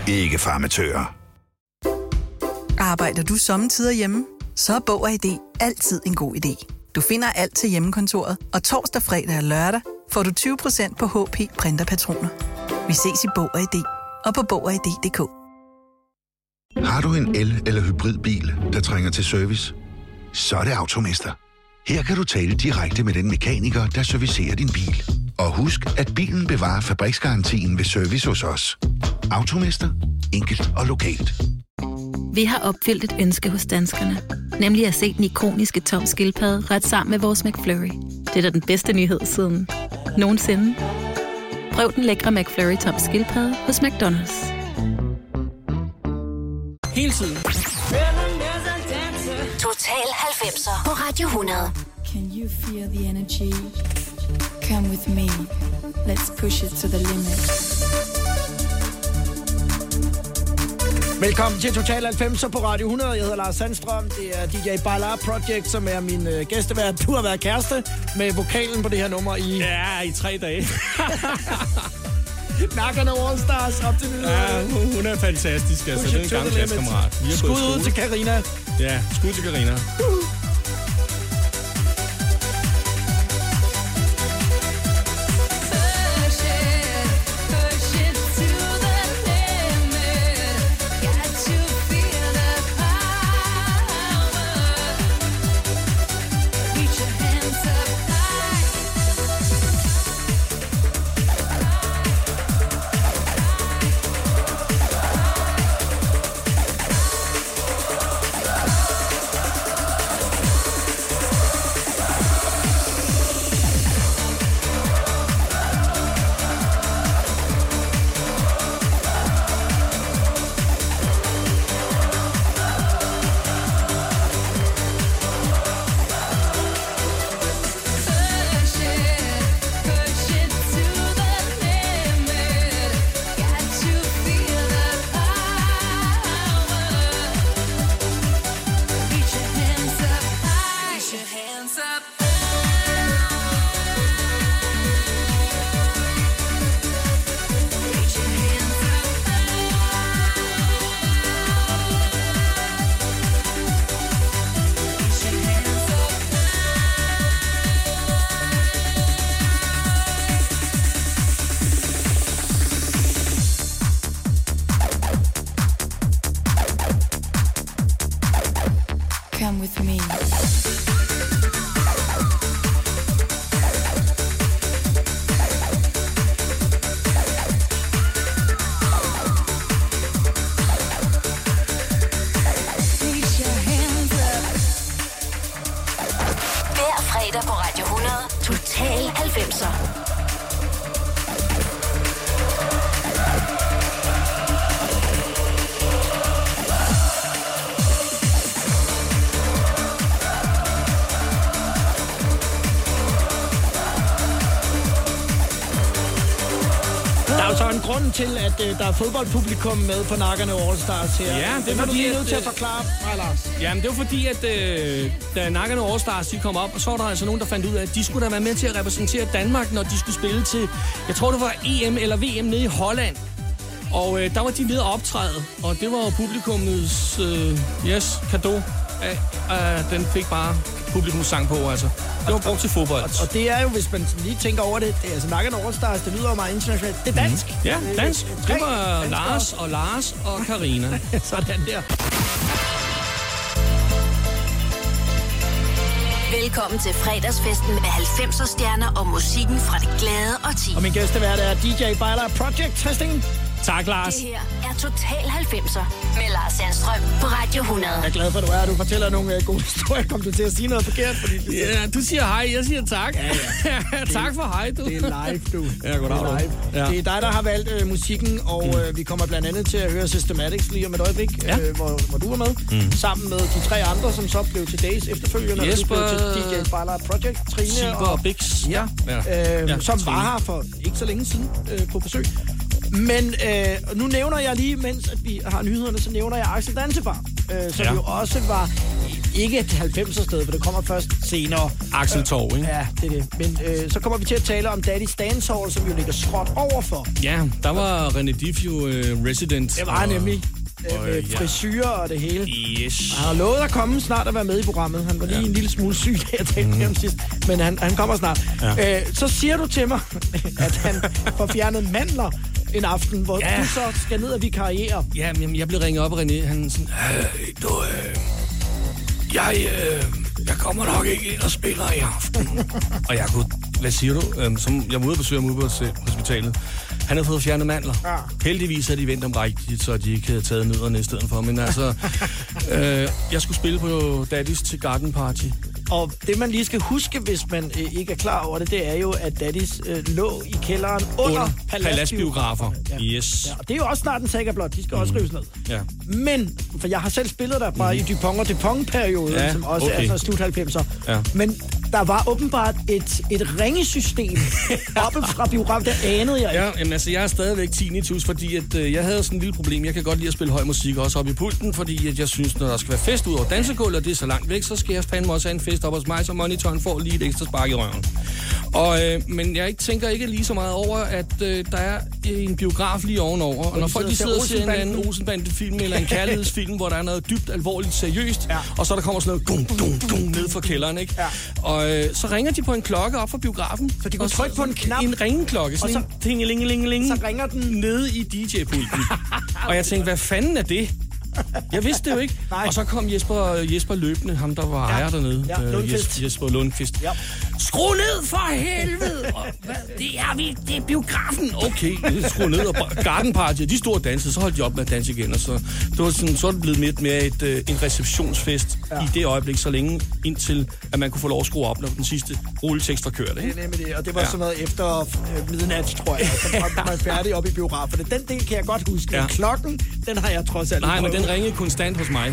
Ikke farmatører. Arbejder du sommetider hjemme? Så er Bog og ID altid en god idé. Du finder alt til hjemmekontoret, og torsdag, fredag og lørdag får du 20% på HP printerpatroner. Vi ses i Bog og ID og på Bog og ID.dk. Har du en el- eller hybridbil, der trænger til service? Så er det Automester. Her kan du tale direkte med den mekaniker, der servicerer din bil. Og husk, at bilen bevarer fabriksgarantien ved service hos os. Automester. Enkelt og lokalt. Vi har opfyldt et ønske hos danskerne. Nemlig at se den ikoniske tom skildpadde ret sammen med vores McFlurry. Det er da den bedste nyhed siden nogensinde. Prøv den lækre McFlurry tom skildpadde hos McDonald's. Hele tiden. Total 90'er på Radio 100. Can you feel the energy? Come with me. Let's push it to the limit. Velkommen til Total 90'er på Radio 100. Jeg hedder Lars Sandstrøm. Det er DJ Bala Project, som er min øh, gæstevært. Du har været kæreste med vokalen på det her nummer i... Ja, i tre dage. Nakkerne All Stars op til det Ja, hun, hun er fantastisk. Altså, det er en gammel klassekammerat. Skud ud til Karina. Ja, skud til Karina. Come til, at øh, der er fodboldpublikum med på nakkerne All Stars her. Ja, det er det er du fordi, lige at, nødt til at øh, forklare mig, Lars. Jamen, det var fordi, at øh, da Nakkerne All Stars de kom op, så var der altså nogen, der fandt ud af, at de skulle da være med til at repræsentere Danmark, når de skulle spille til, jeg tror det var EM eller VM nede i Holland. Og øh, der var de nede og optræde, og det var jo publikummets øh, yes, kado. Øh, øh, den fik bare publikums sang på, altså. Det var brugt til fodbold. Og, og det er jo, hvis man lige tænker over det, det er altså nakkerne All Stars, det lyder jo meget internationalt. Det er dansk. Mhm. Ja, Øh, dansk. øh, Det var. Lars og Lars og Karina. Sådan der. Velkommen til fredagsfesten med 90'er stjerner og musikken fra det glade og ti. Og min gæstevært er DJ Beiler Project Testing. Tak, Lars. Det her er Total 90'er med Lars Sandstrøm på Radio 100. Jeg er glad for, at du er. Du fortæller nogle uh, gode historier. Kom du til at sige noget forkert? Fordi det, Ja, du siger hej, jeg siger tak. Ja, ja. tak for hej, du. det er live, du. Ja, goddag, Det er du. live. Ja. Det er dig, der har valgt øh, musikken, og Mm. øh, vi kommer blandt andet til at høre Systematics lige om et øjeblik, Ja. øh, hvor, hvor du var med, Mm. sammen med de tre andre, som så blev til Days efterfølgende. og Jesper, du blev til DJ Beiler Project, Trine Silber og Bix. Ja, Ja. Øh, Ja, som Trine. var her for ikke så længe siden øh, på besøg. Men øh, nu nævner jeg lige, mens at vi har nyhederne, så nævner jeg Axel Dansebar, øh, som Ja. jo også var ikke et 90'er sted, for det kommer først senere. Axel Torv, ikke? Ja, det er det. Men øh, så kommer vi til at tale om Daddy's Dance Hall, som jo ligger skråt overfor. Ja, der var René Diff jo øh, resident. Det var og- nemlig. Øh, og, med ja. frisyrer og det hele. Yes. Han har lovet at komme snart at være med i programmet. Han var lige Ja. en lille smule syg, da jeg talte med ham sidst. Men han, han kommer snart. Ja. Øh, så siger du til mig, at han får fjernet mandler en aften, hvor Ja. du så skal ned og vikariere. Ja, men jeg blev ringet op af René. Han sådan, hey, du, øh, jeg, øh, jeg kommer nok ikke ind og spiller i aften. og jeg kunne, hvad siger du? Øhm, som, jeg var ude og besøge ham ude på hos- hospitalet. Han havde fået fjernet mandler. Ja. Heldigvis havde de vendt om rigtigt, så de ikke havde taget nødderne i stedet for. Men altså, øh, jeg skulle spille på Daddy's til Garden Party. Og det, man lige skal huske, hvis man øh, ikke er klar over det, det er jo, at Daddy's øh, lå i kælderen under, Under Paladsbiografer. paladsbiografer. Ja. Yes. Ja, og det er jo også snart en saga blot. De skal mm. også rives ned. Ja. Men, for jeg har selv spillet der bare mm. i Dupont og Dupont-perioden, Ja, som også okay. er så slut 90'er. Ja. Men der var åbenbart et, et ringesystem oppe fra biografen, der anede jeg ikke. Ja, jamen, altså, jeg er stadigvæk tinnitus, fordi at, øh, jeg havde sådan en lille problem. Jeg kan godt lide at spille høj musik, også op i pulten, fordi at jeg synes, når der skal være fest ud over dansegulvet, og det er så langt væk, så skal jeg fandme også have en fest op hos mig, så monitoren får lige et ekstra spark i røven. Og, øh, men jeg ikke, tænker ikke lige så meget over, at øh, der er en biograf lige ovenover, og når folk de sidder og ser en anden Olsenbande-film, eller en kærlighedsfilm, hvor der er noget dybt alvorligt seriøst, ja. og så der kommer sådan noget gung, gung, gung ned fra kælderen, ikke? Ja. Og øh, så ringer de på en klokke op fra biografen. Så de kunne trykke på en knap. En ringeklokke, sådan Og så- en tingelingelingeling. Så ringer den. Nede i DJ-pulten. og jeg tænkte, hvad fanden er det? Jeg vidste det jo ikke. Nej. Og så kom Jesper, Jesper løbende, ham der var Ja. ejer dernede. Ja, Øh, Lundqvist. Jes- Jesper Lundqvist. Ja. Skru ned for helvede! Og, hvad, det er vi, det er biografen. Okay, skru ned. Og Garden Party, de store danser, så holdt de op med at danse igen. Og så, det var sådan, så er det blevet lidt mere et, øh, en receptionsfest Ja. i det øjeblik, så længe indtil, at man kunne få lov at skrue op, når den sidste rulletekst var kørt. Det Ikke? er nemlig det, og det var ja. Sådan noget efter øh, midnat, tror jeg. Så var man færdig op i biograferne. Den del kan jeg godt huske. Ja. Klokken, den har jeg trods alt Nej, men den ringede konstant hos mig.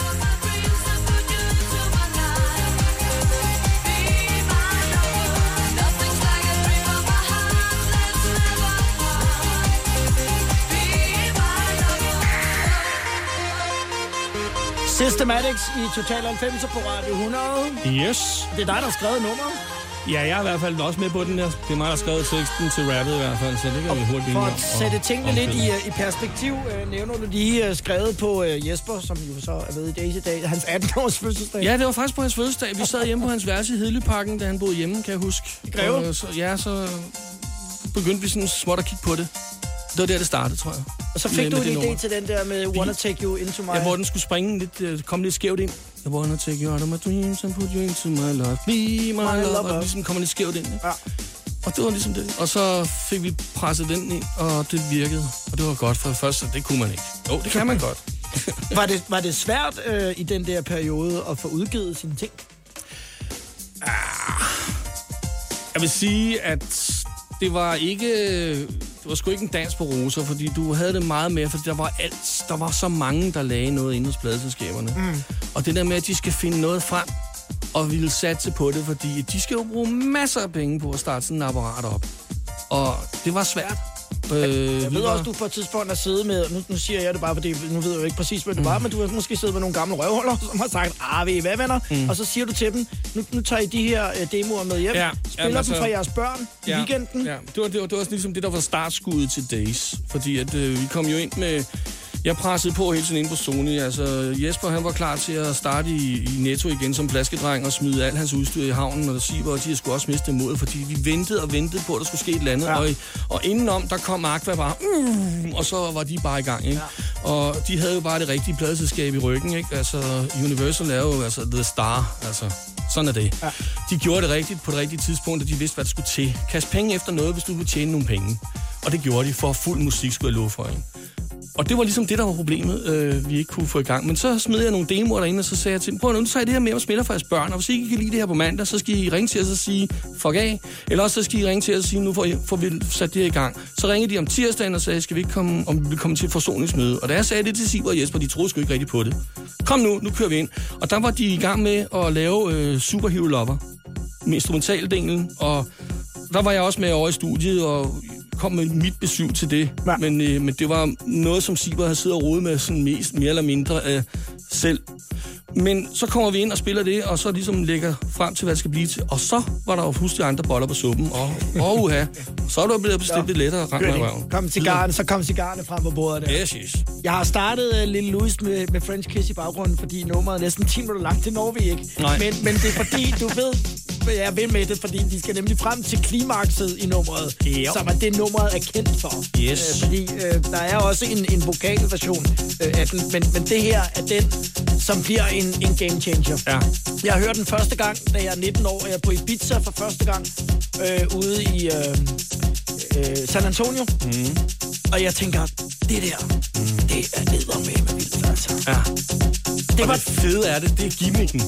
Systematics i Total 90 på Radio 100. Yes. Det er dig, der har skrevet nummeret. Ja, jeg er i hvert fald også med på den her. Det er mig, der har skrevet teksten til rappet i hvert fald, så det kan vi hurtigt For at sætte tingene lidt i, øh, i perspektiv, øh, nævner du lige øh, skrevet på øh, Jesper, som jo så er ved i dag i dag, hans 18-års fødselsdag. Ja, det var faktisk på hans fødselsdag. Vi sad hjemme på hans værelse i Hedelyparken, da han boede hjemme, kan jeg huske. Greve? Og så, ja, så begyndte vi sådan småt at kigge på det. Det var der, det startede, tror jeg. Og så fik med- du med en idé nummer. til den der med Wanna Take You Into My... Ja, hvor den skulle springe lidt, øh, komme lidt skævt ind. I wanna take you out of my dreams and put you into my love. Be my, My love. lover. Og ligesom kommer lidt skævt ind. Ja. Og det var ligesom det. Og så fik vi presset den ind, og det virkede. Og det var godt, for først, så det kunne man ikke. Jo, det kan man godt. Var det, var det svært øh, i den der periode at få udgivet sine ting? Jeg vil sige, at det var ikke... Det var sgu ikke en dans på roser, fordi du havde det meget mere, fordi der var alt, der var så mange, der lagde noget inde hos pladeselskaberne. Mm. Og det der med, at de skal finde noget frem, og ville satse på det, fordi de skal jo bruge masser af penge på at starte sådan en apparat op. Og det var svært. Øh, Jeg ved også, du på et tidspunkt har siddet med, nu, nu siger jeg det bare, fordi nu ved jeg jo ikke præcis, hvad det var, men du har måske siddet med nogle gamle røvhuller, som har sagt, ah, ved I hvad, venner? Mm. Og så siger du til dem, nu, nu tager I de her øh, demoer med hjem, Ja, spiller jamen, altså- dem for jeres børn i weekenden. Ja, det var, det, var, det var også ligesom det, der var startskuddet til Days. Fordi at, øh, vi kom jo ind med... Jeg pressede på hele tiden ind på Sony. Altså, Jesper han var klar til at starte i, i Netto igen som plaskedreng og smide alt hans udstyr i havnen. Og siger, at de sgu også mistet modet, fordi vi ventede og ventede på, at der skulle ske et eller andet. Ja. Og, og indenom, der kom Aqua bare... Mm, og så var de bare i gang, ikke? Ja. Og de havde jo bare det rigtige pladeselskab i ryggen, ikke? Altså, Universal er jo altså The Star, altså... Sådan er det. Ja. De gjorde det rigtigt på det rigtige tidspunkt, og de vidste, hvad der skulle til. Kast penge efter noget, hvis du vil tjene nogle penge. Og det gjorde de for fuld musik, skulle jeg love for. Ikke? Og det var ligesom det, der var problemet, øh, vi ikke kunne få i gang. Men så smed jeg nogle demoer derinde, og så sagde jeg til dem, prøv at nu tager I det her med og spiller for jeres børn, og hvis I ikke kan lide det her på mandag, så skal I ringe til os og sige, fuck af. Eller også så skal I ringe til os og sige, nu får, I, får vi sat det her i gang. Så ringede de om tirsdagen og sagde, skal vi ikke komme, om vi vil komme til et forsoningsmøde. Og da jeg sagde det til Siber og Jesper, de troede sgu ikke rigtigt på det. Kom nu, nu kører vi ind. Og der var de i gang med at lave øh, Superhero Lover med instrumentaldelen, og der var jeg også med over i studiet og kom med mit besøg til det. Ja. Men, øh, men det var noget, som Siber havde siddet og rodet med sådan mest, mere eller mindre øh, selv. Men så kommer vi ind og spiller det, og så ligesom lægger frem til, hvad det skal blive til. Og så var der jo pludselig andre boller på suppen. Og, og uha, så er du blevet bestilt lidt lettere ramt med røven. Kom cigaren, så kom cigarerne frem på bordet der. Yes, yes. Jeg har startet uh, Lille Louis med, med French Kiss i baggrunden, fordi nummeret er næsten 10 minutter langt. Det når vi ikke. Nej. Men, men det er fordi, du ved, hvad jeg vil med det, fordi de skal nemlig frem til klimakset i nummeret, Ja. som er det, nummeret er kendt for. Yes. Øh, fordi øh, der er også en, en vokalversion øh, af den, men, men det her er den, som bliver en, en game changer. Ja. Jeg hørte den første gang, da jeg er 19 år, og jeg er på Ibiza for første gang øh, ude i øh, øh, San Antonio. Mm. Og jeg tænker, det der, mm. det er eddermame med vildt, altså. Ja. Det og var, det fede er det, det er gimmicken.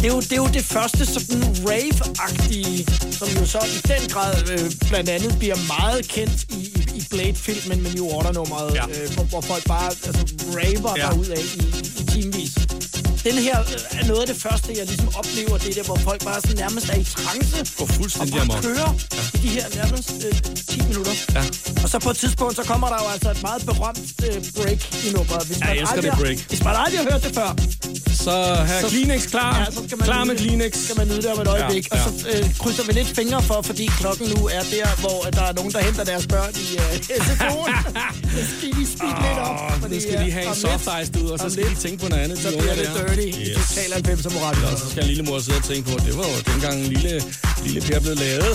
Det, er jo, det er jo det første sådan rave-agtige, som jo så i den grad øh, blandt andet bliver meget kendt i, i, i Blade-filmen med New Order-nummeret, ja. øh, hvor, hvor folk bare altså, raver Ja. ja. derud af i, i timevis. Den her øh, er noget af det første, jeg ligesom oplever, det er der, hvor folk bare sådan nærmest er i trance. Går fuldstændig og bare kører ja. i de her nærmest øh, 10 minutter. Ja. Og så på et tidspunkt, så kommer der jo altså et meget berømt øh, break i nummeret. Hvis Ja, jeg aldrig det har- break. Hvis man aldrig har hørt det før, Så her Så- Kleenex klar. Ja, så skal man klar nyde med det. Kleenex. skal man nyde det om et øjeblik. Ja, Ja. Og så øh, krydser vi lidt fingre for, fordi klokken nu er der, hvor der er nogen, der henter deres børn i øh, SFO'en. så skal de speede lidt op. Åh, nu skal de have en soft ice ud, og så skal de lidt, tænke på noget andet. Så de bliver det der. Dirty i Yes. total 90 som radio. Og så skal lille mor sidde og tænke på, det var jo dengang lille, lille Per blev lavet.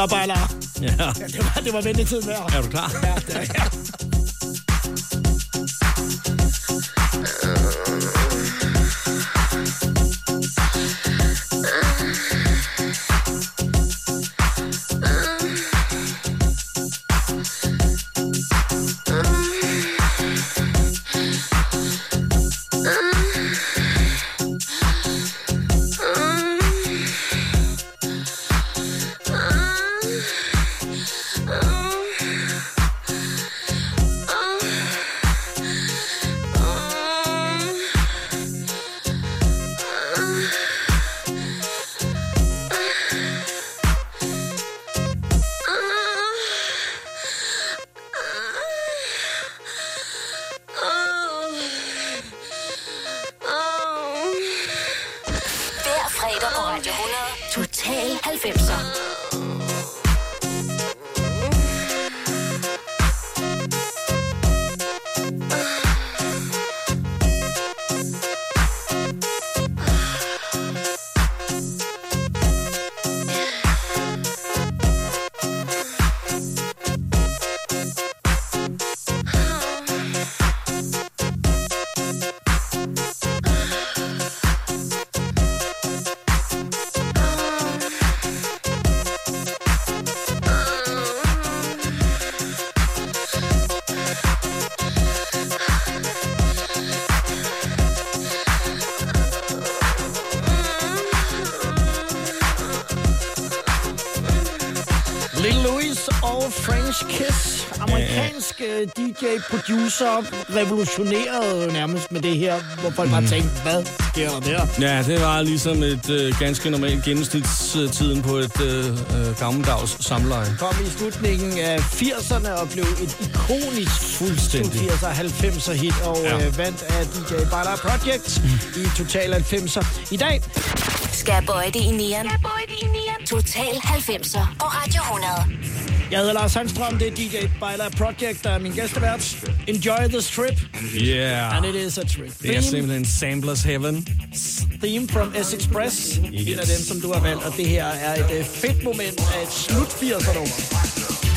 Så bejler. Ja. Ja, det var, det var ventetiden værd. Er du klar? Ja, det er French Kiss. Amerikansk øh, DJ-producer revolutionerede nærmest med det her, hvor folk bare tænkte, hvad sker der der? Ja, det var ligesom et øh, ganske normalt gennemsnitstiden på et øh, øh, gammeldags samleje. Kom i slutningen af 80'erne og blev et ikonisk Fuldstændig. 80'er og 90'er hit og Ja. øh, vandt af DJ Bala Project i Total 90'er. I dag Skal bøje det i nieren. Total 90'er på Radio 100. Jeg hedder Lars Sandstrøm, det er DJ Bejler Project, der er min gæstevært. Enjoy the strip, Yeah. and it is a trip. Det er simpelthen Samplers Heaven. theme from S-Express. Yes. En af dem, som du har valgt, og det her er et øh, fedt moment af et slut 80'er nummer.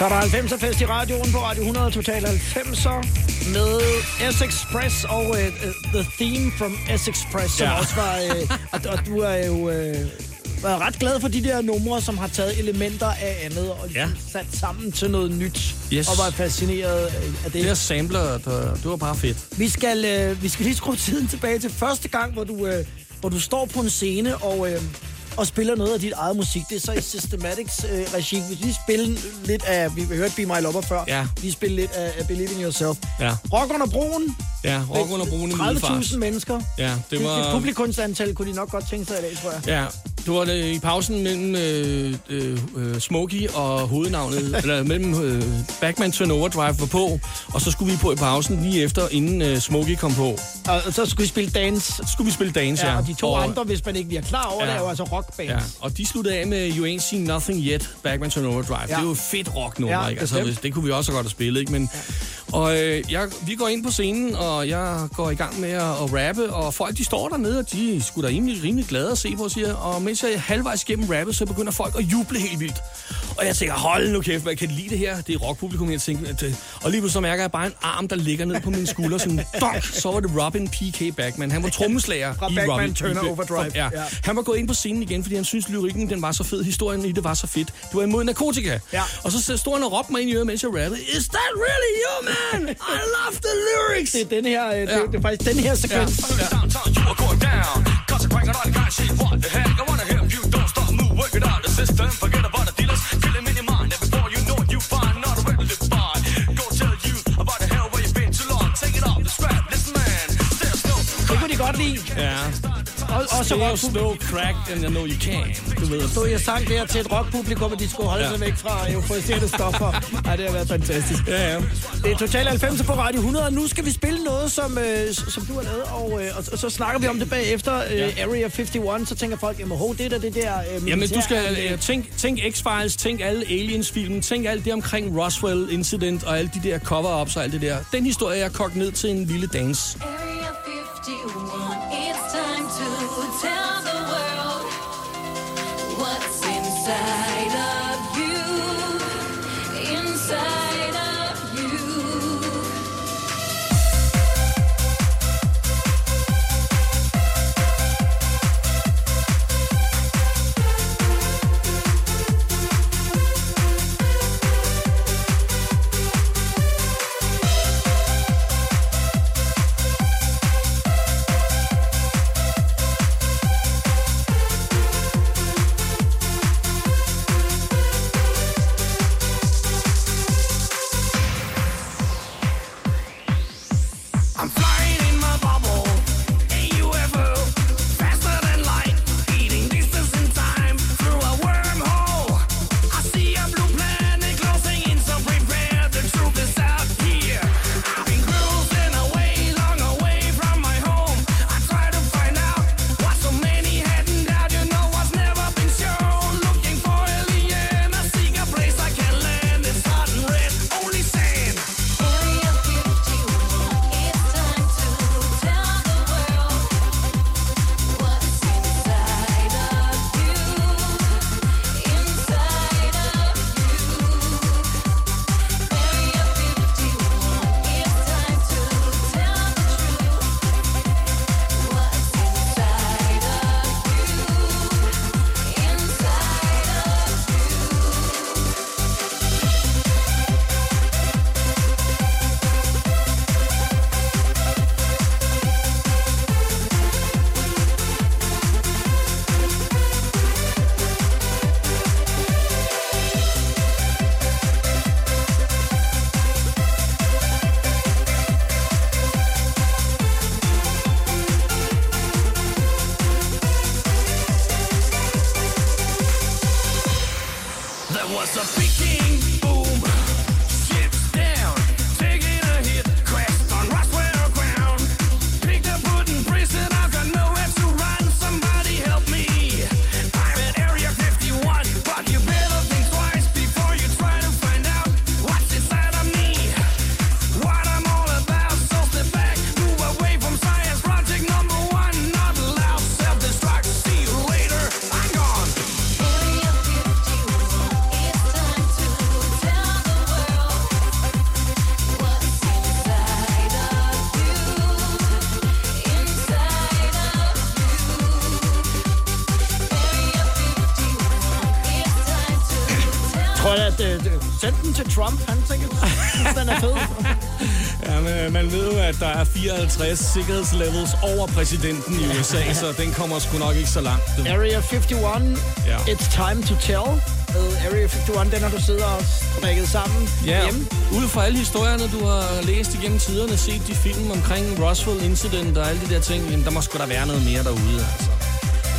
Så er der 90'er fest i radioen på Radio 100 Total 90'er med S Express og uh, The Theme from S Express, som Ja. også var... Uh, og, og du er jo... Uh, været ret glad for de der numre, som har taget elementer af andet og Ja. ja. sat sammen til noget nyt. Yes. Og var fascineret af det. Det her sampler, der, det var bare fedt. Vi skal, øh, vi skal lige skrue tiden tilbage til første gang, hvor du, øh, hvor du står på en scene og, øh, og spiller noget af dit eget musik. Det er så i Systematics øh, regi. Vi lige spille lidt af, vi hørte Be My Lover før. Ja. Lige spille lidt af, af Believe in Yourself. Ja, Rock under broen. ja rock under broen i Middelfart. 30.000 mennesker. Ja, det Det, det var... publikumsantal kunne de nok godt tænke sig i dag, tror jeg. Ja, det var det i pausen mellem øh, øh, øh, Smokey og hovednavnet, eller mellem øh, Backman Turn Overdrive var på, og så skulle vi på i pausen lige efter, inden øh, Smokey kom på. Og så skulle vi spille dance. Så skulle vi spille dance, ja. Ja, og de to andre, hvis man ikke lige er klar over Ja. det, er jo altså rockbands. Ja, og de sluttede af med You Ain't Seen Nothing Yet, Backman Turn Overdrive. Ja. Det er jo fedt rocknummer, Ja, ikke? Altså, det kunne vi også godt have spillet, ikke? Men, Og øh, jeg, vi går ind på scenen, og jeg går i gang med at, at rappe, og folk de står dernede, og de sgu da rimelig, rimelig glade at se på, siger. Og mens jeg er halvvejs gennem rappet, så begynder folk at juble helt vildt. Og jeg tænker, hold nu kæft, hvad kan lide det her? Det er rockpublikum, jeg tænker. At, øh, og lige pludselig så mærker jeg bare en arm, der ligger ned på min skulder, sådan dok, så var det Robin P.K. Backman. Han var trommeslager Fra i Backman Robin Turner. Overdrive. Ja. Ja. Han var gået ind på scenen igen, fordi han synes lyrikken den var så fed, historien i det var så fedt. Du var imod narkotika. Ja. Og så stod han og råbte mig ind i øret, mens jeg rappede. Is that really you, man? I love the lyrics! Det er den her, øh, det, Ja. det er faktisk den her sekvens. Ja. Downtown, cranking on kind shit. What the heck? I wanna help you. Don't stop, move, work it out. The system, forget about the dealers. Kill them in your mind. And before you know it, you find not a ready to buy. Go tell you about the hell where you've been too long. Take it off the scrap. Listen, man. There's no. Det kunne de godt lide. Ja. Og, og så rock slow, crack, and I know you can. Du ved. stod jeg sang der til et rockpublikum, og de skulle holde Ja. sig væk fra euforiserende stoffer. Ej, det har været fantastisk. Ja, ja. Det er Total 90 på Radio 100, og nu skal vi spille noget, som, øh, som du har lavet, og, øh, og, og så snakker vi om det bagefter. Øh, Ja. Area 51, så tænker folk, jamen det der, det der... Øh, Jamen, du skal militæranlæg." øh, tænk, tænk X-Files, tænk alle Aliens-filmen, tænk alt det omkring Roswell Incident og alle de der cover-ups og alt det der. Den historie er kogt ned til en lille dans. Area 51, 54 sikkerhedslevels over præsidenten i USA, så den kommer sgu nok ikke så langt. Du. Area 51, Ja. It's Time to Tell. Med Area 51, den har du siddet og strikket sammen Ja, hjemme. ud fra alle historierne, du har læst igennem tiderne, set de film omkring Roswell Incident og alle de der ting, jamen, der må sgu da være noget mere derude, altså.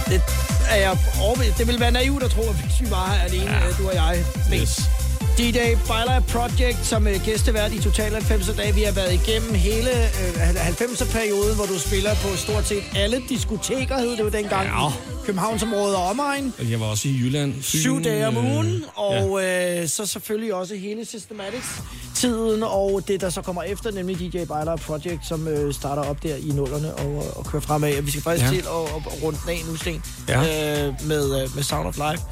Det er jeg overbevist. Det ville være naivt at tro, at vi var alene, ja. du og jeg. Yes. DJ Byler Project som uh, gæstevært i Total 90 dage. Vi har været igennem hele uh, 90'er-perioden, hvor du spiller på stort set alle diskoteker, hed det jo dengang. Ja. Københavnsområdet og omegn. Jeg var også i Jylland. Fyn, Syv dage om øh, ugen, og øh, så selvfølgelig også hele Systematics-tiden, og det, der så kommer efter, nemlig DJ Byler Project, som øh, starter op der i nullerne og, og kører fremad. Vi skal faktisk Ja. ja. til at, at runde den af nu, Sten, Ja. øh, med, øh, med Sound of Life.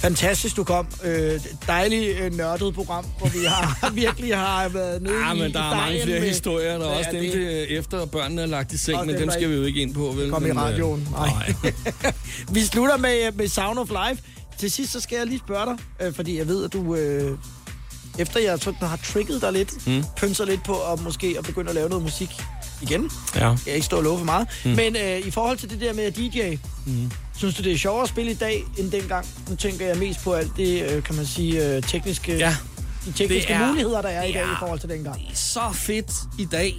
Fantastisk, du kom. Øh, dejligt øh, nørdet program, hvor vi har virkelig har været nede Ja, i men der i er mange flere med- historier. Der er også er dem, det? det, efter børnene er lagt i seng, Og men dem, skal vi jo ikke ind på. Vel? Kom i Men, øh, radioen. Nej. vi slutter med, med Sound of Life. Til sidst, så skal jeg lige spørge dig, øh, fordi jeg ved, at du... Øh, efter jeg sådan har trigget dig lidt, Mm. pønser lidt på at måske at begynde at lave noget musik igen. Ja. Jeg kan ikke stå og love for meget. Mm. Men øh, i forhold til det der med DJ, Mm. Synes du, det er sjovere at spille i dag end dengang? Nu tænker jeg mest på alt det, øh, kan man sige, øh, tekniske, Ja. de tekniske er- muligheder, der er i dag Ja. i forhold til dengang. Det er så fedt i dag.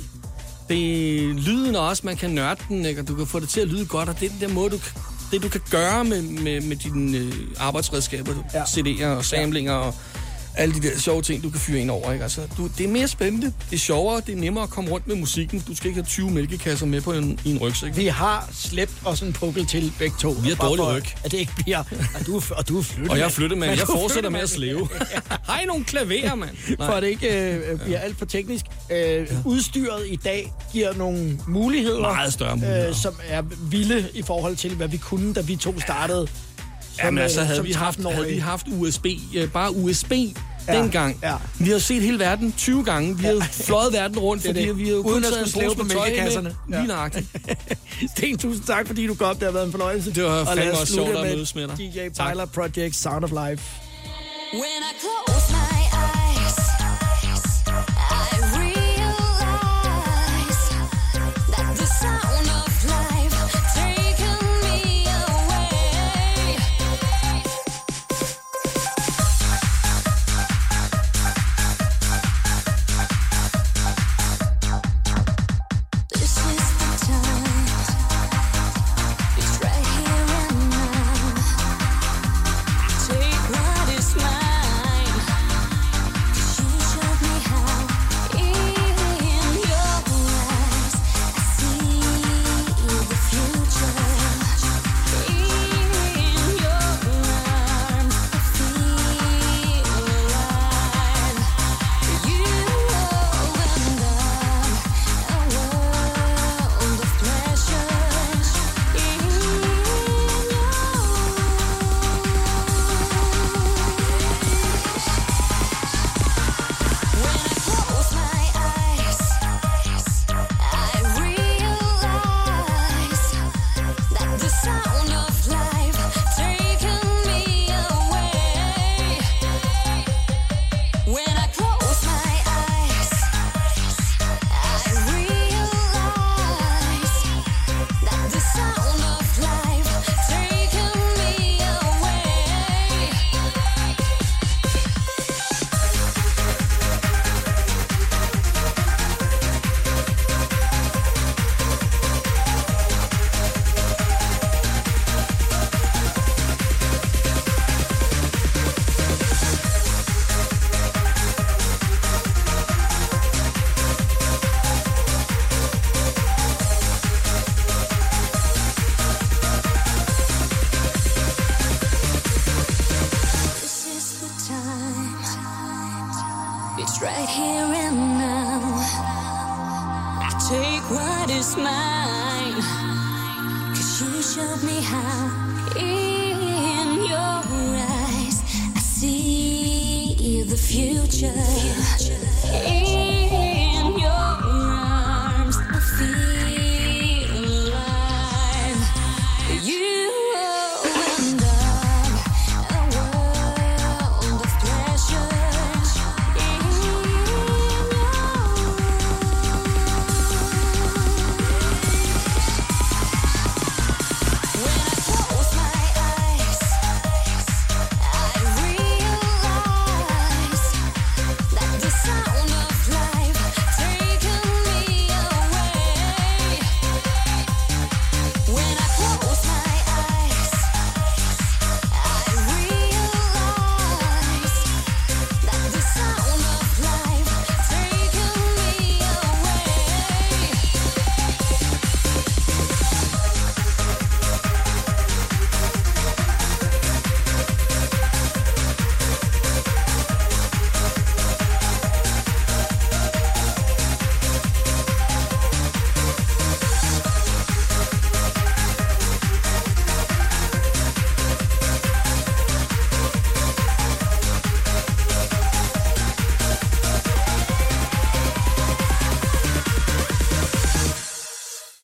Det er lyden også, man kan nørde den, ikke? og du kan få det til at lyde godt, og det er den der måde, du, det du kan gøre med, med, med dine øh, arbejdsredskaber, ja. CD'er og samlinger og alle de der sjove ting, du kan fyre ind over. Ikke? Altså, du, det er mere spændende, det er sjovere, det er nemmere at komme rundt med musikken. Du skal ikke have 20 mælkekasser med på en, i en rygsæk. Vi har slæbt os en pukkel til begge to. Vi har dårlig ryg. At det ikke bliver... Og du, og du er flyttet. Og jeg er flyttemand. Jeg er fortsætter med at flyttemand. slæve. Har I nogle klaverer, mand? For at det ikke øh, bliver alt for teknisk. Øh, udstyret i dag giver nogle muligheder. Meget større muligheder. Øh, som er vilde i forhold til, hvad vi kunne, da vi to startede. Ja, men øh, altså, havde som vi, haft, 13-årige. havde vi haft USB, øh, bare USB Ja, dengang. ja. Vi har set hele verden 20 gange. Vi har fløjet verden rundt, Det er fordi det. vi har kun at taget en pose på mælkekasserne. med. Lige nøjagtigt. Sten, tusind tak, fordi du kom. Det har været en fornøjelse. Det var fandme også sjovt at med mødes med dig. DJ Tak. Byler Project Sound of Life. When I close my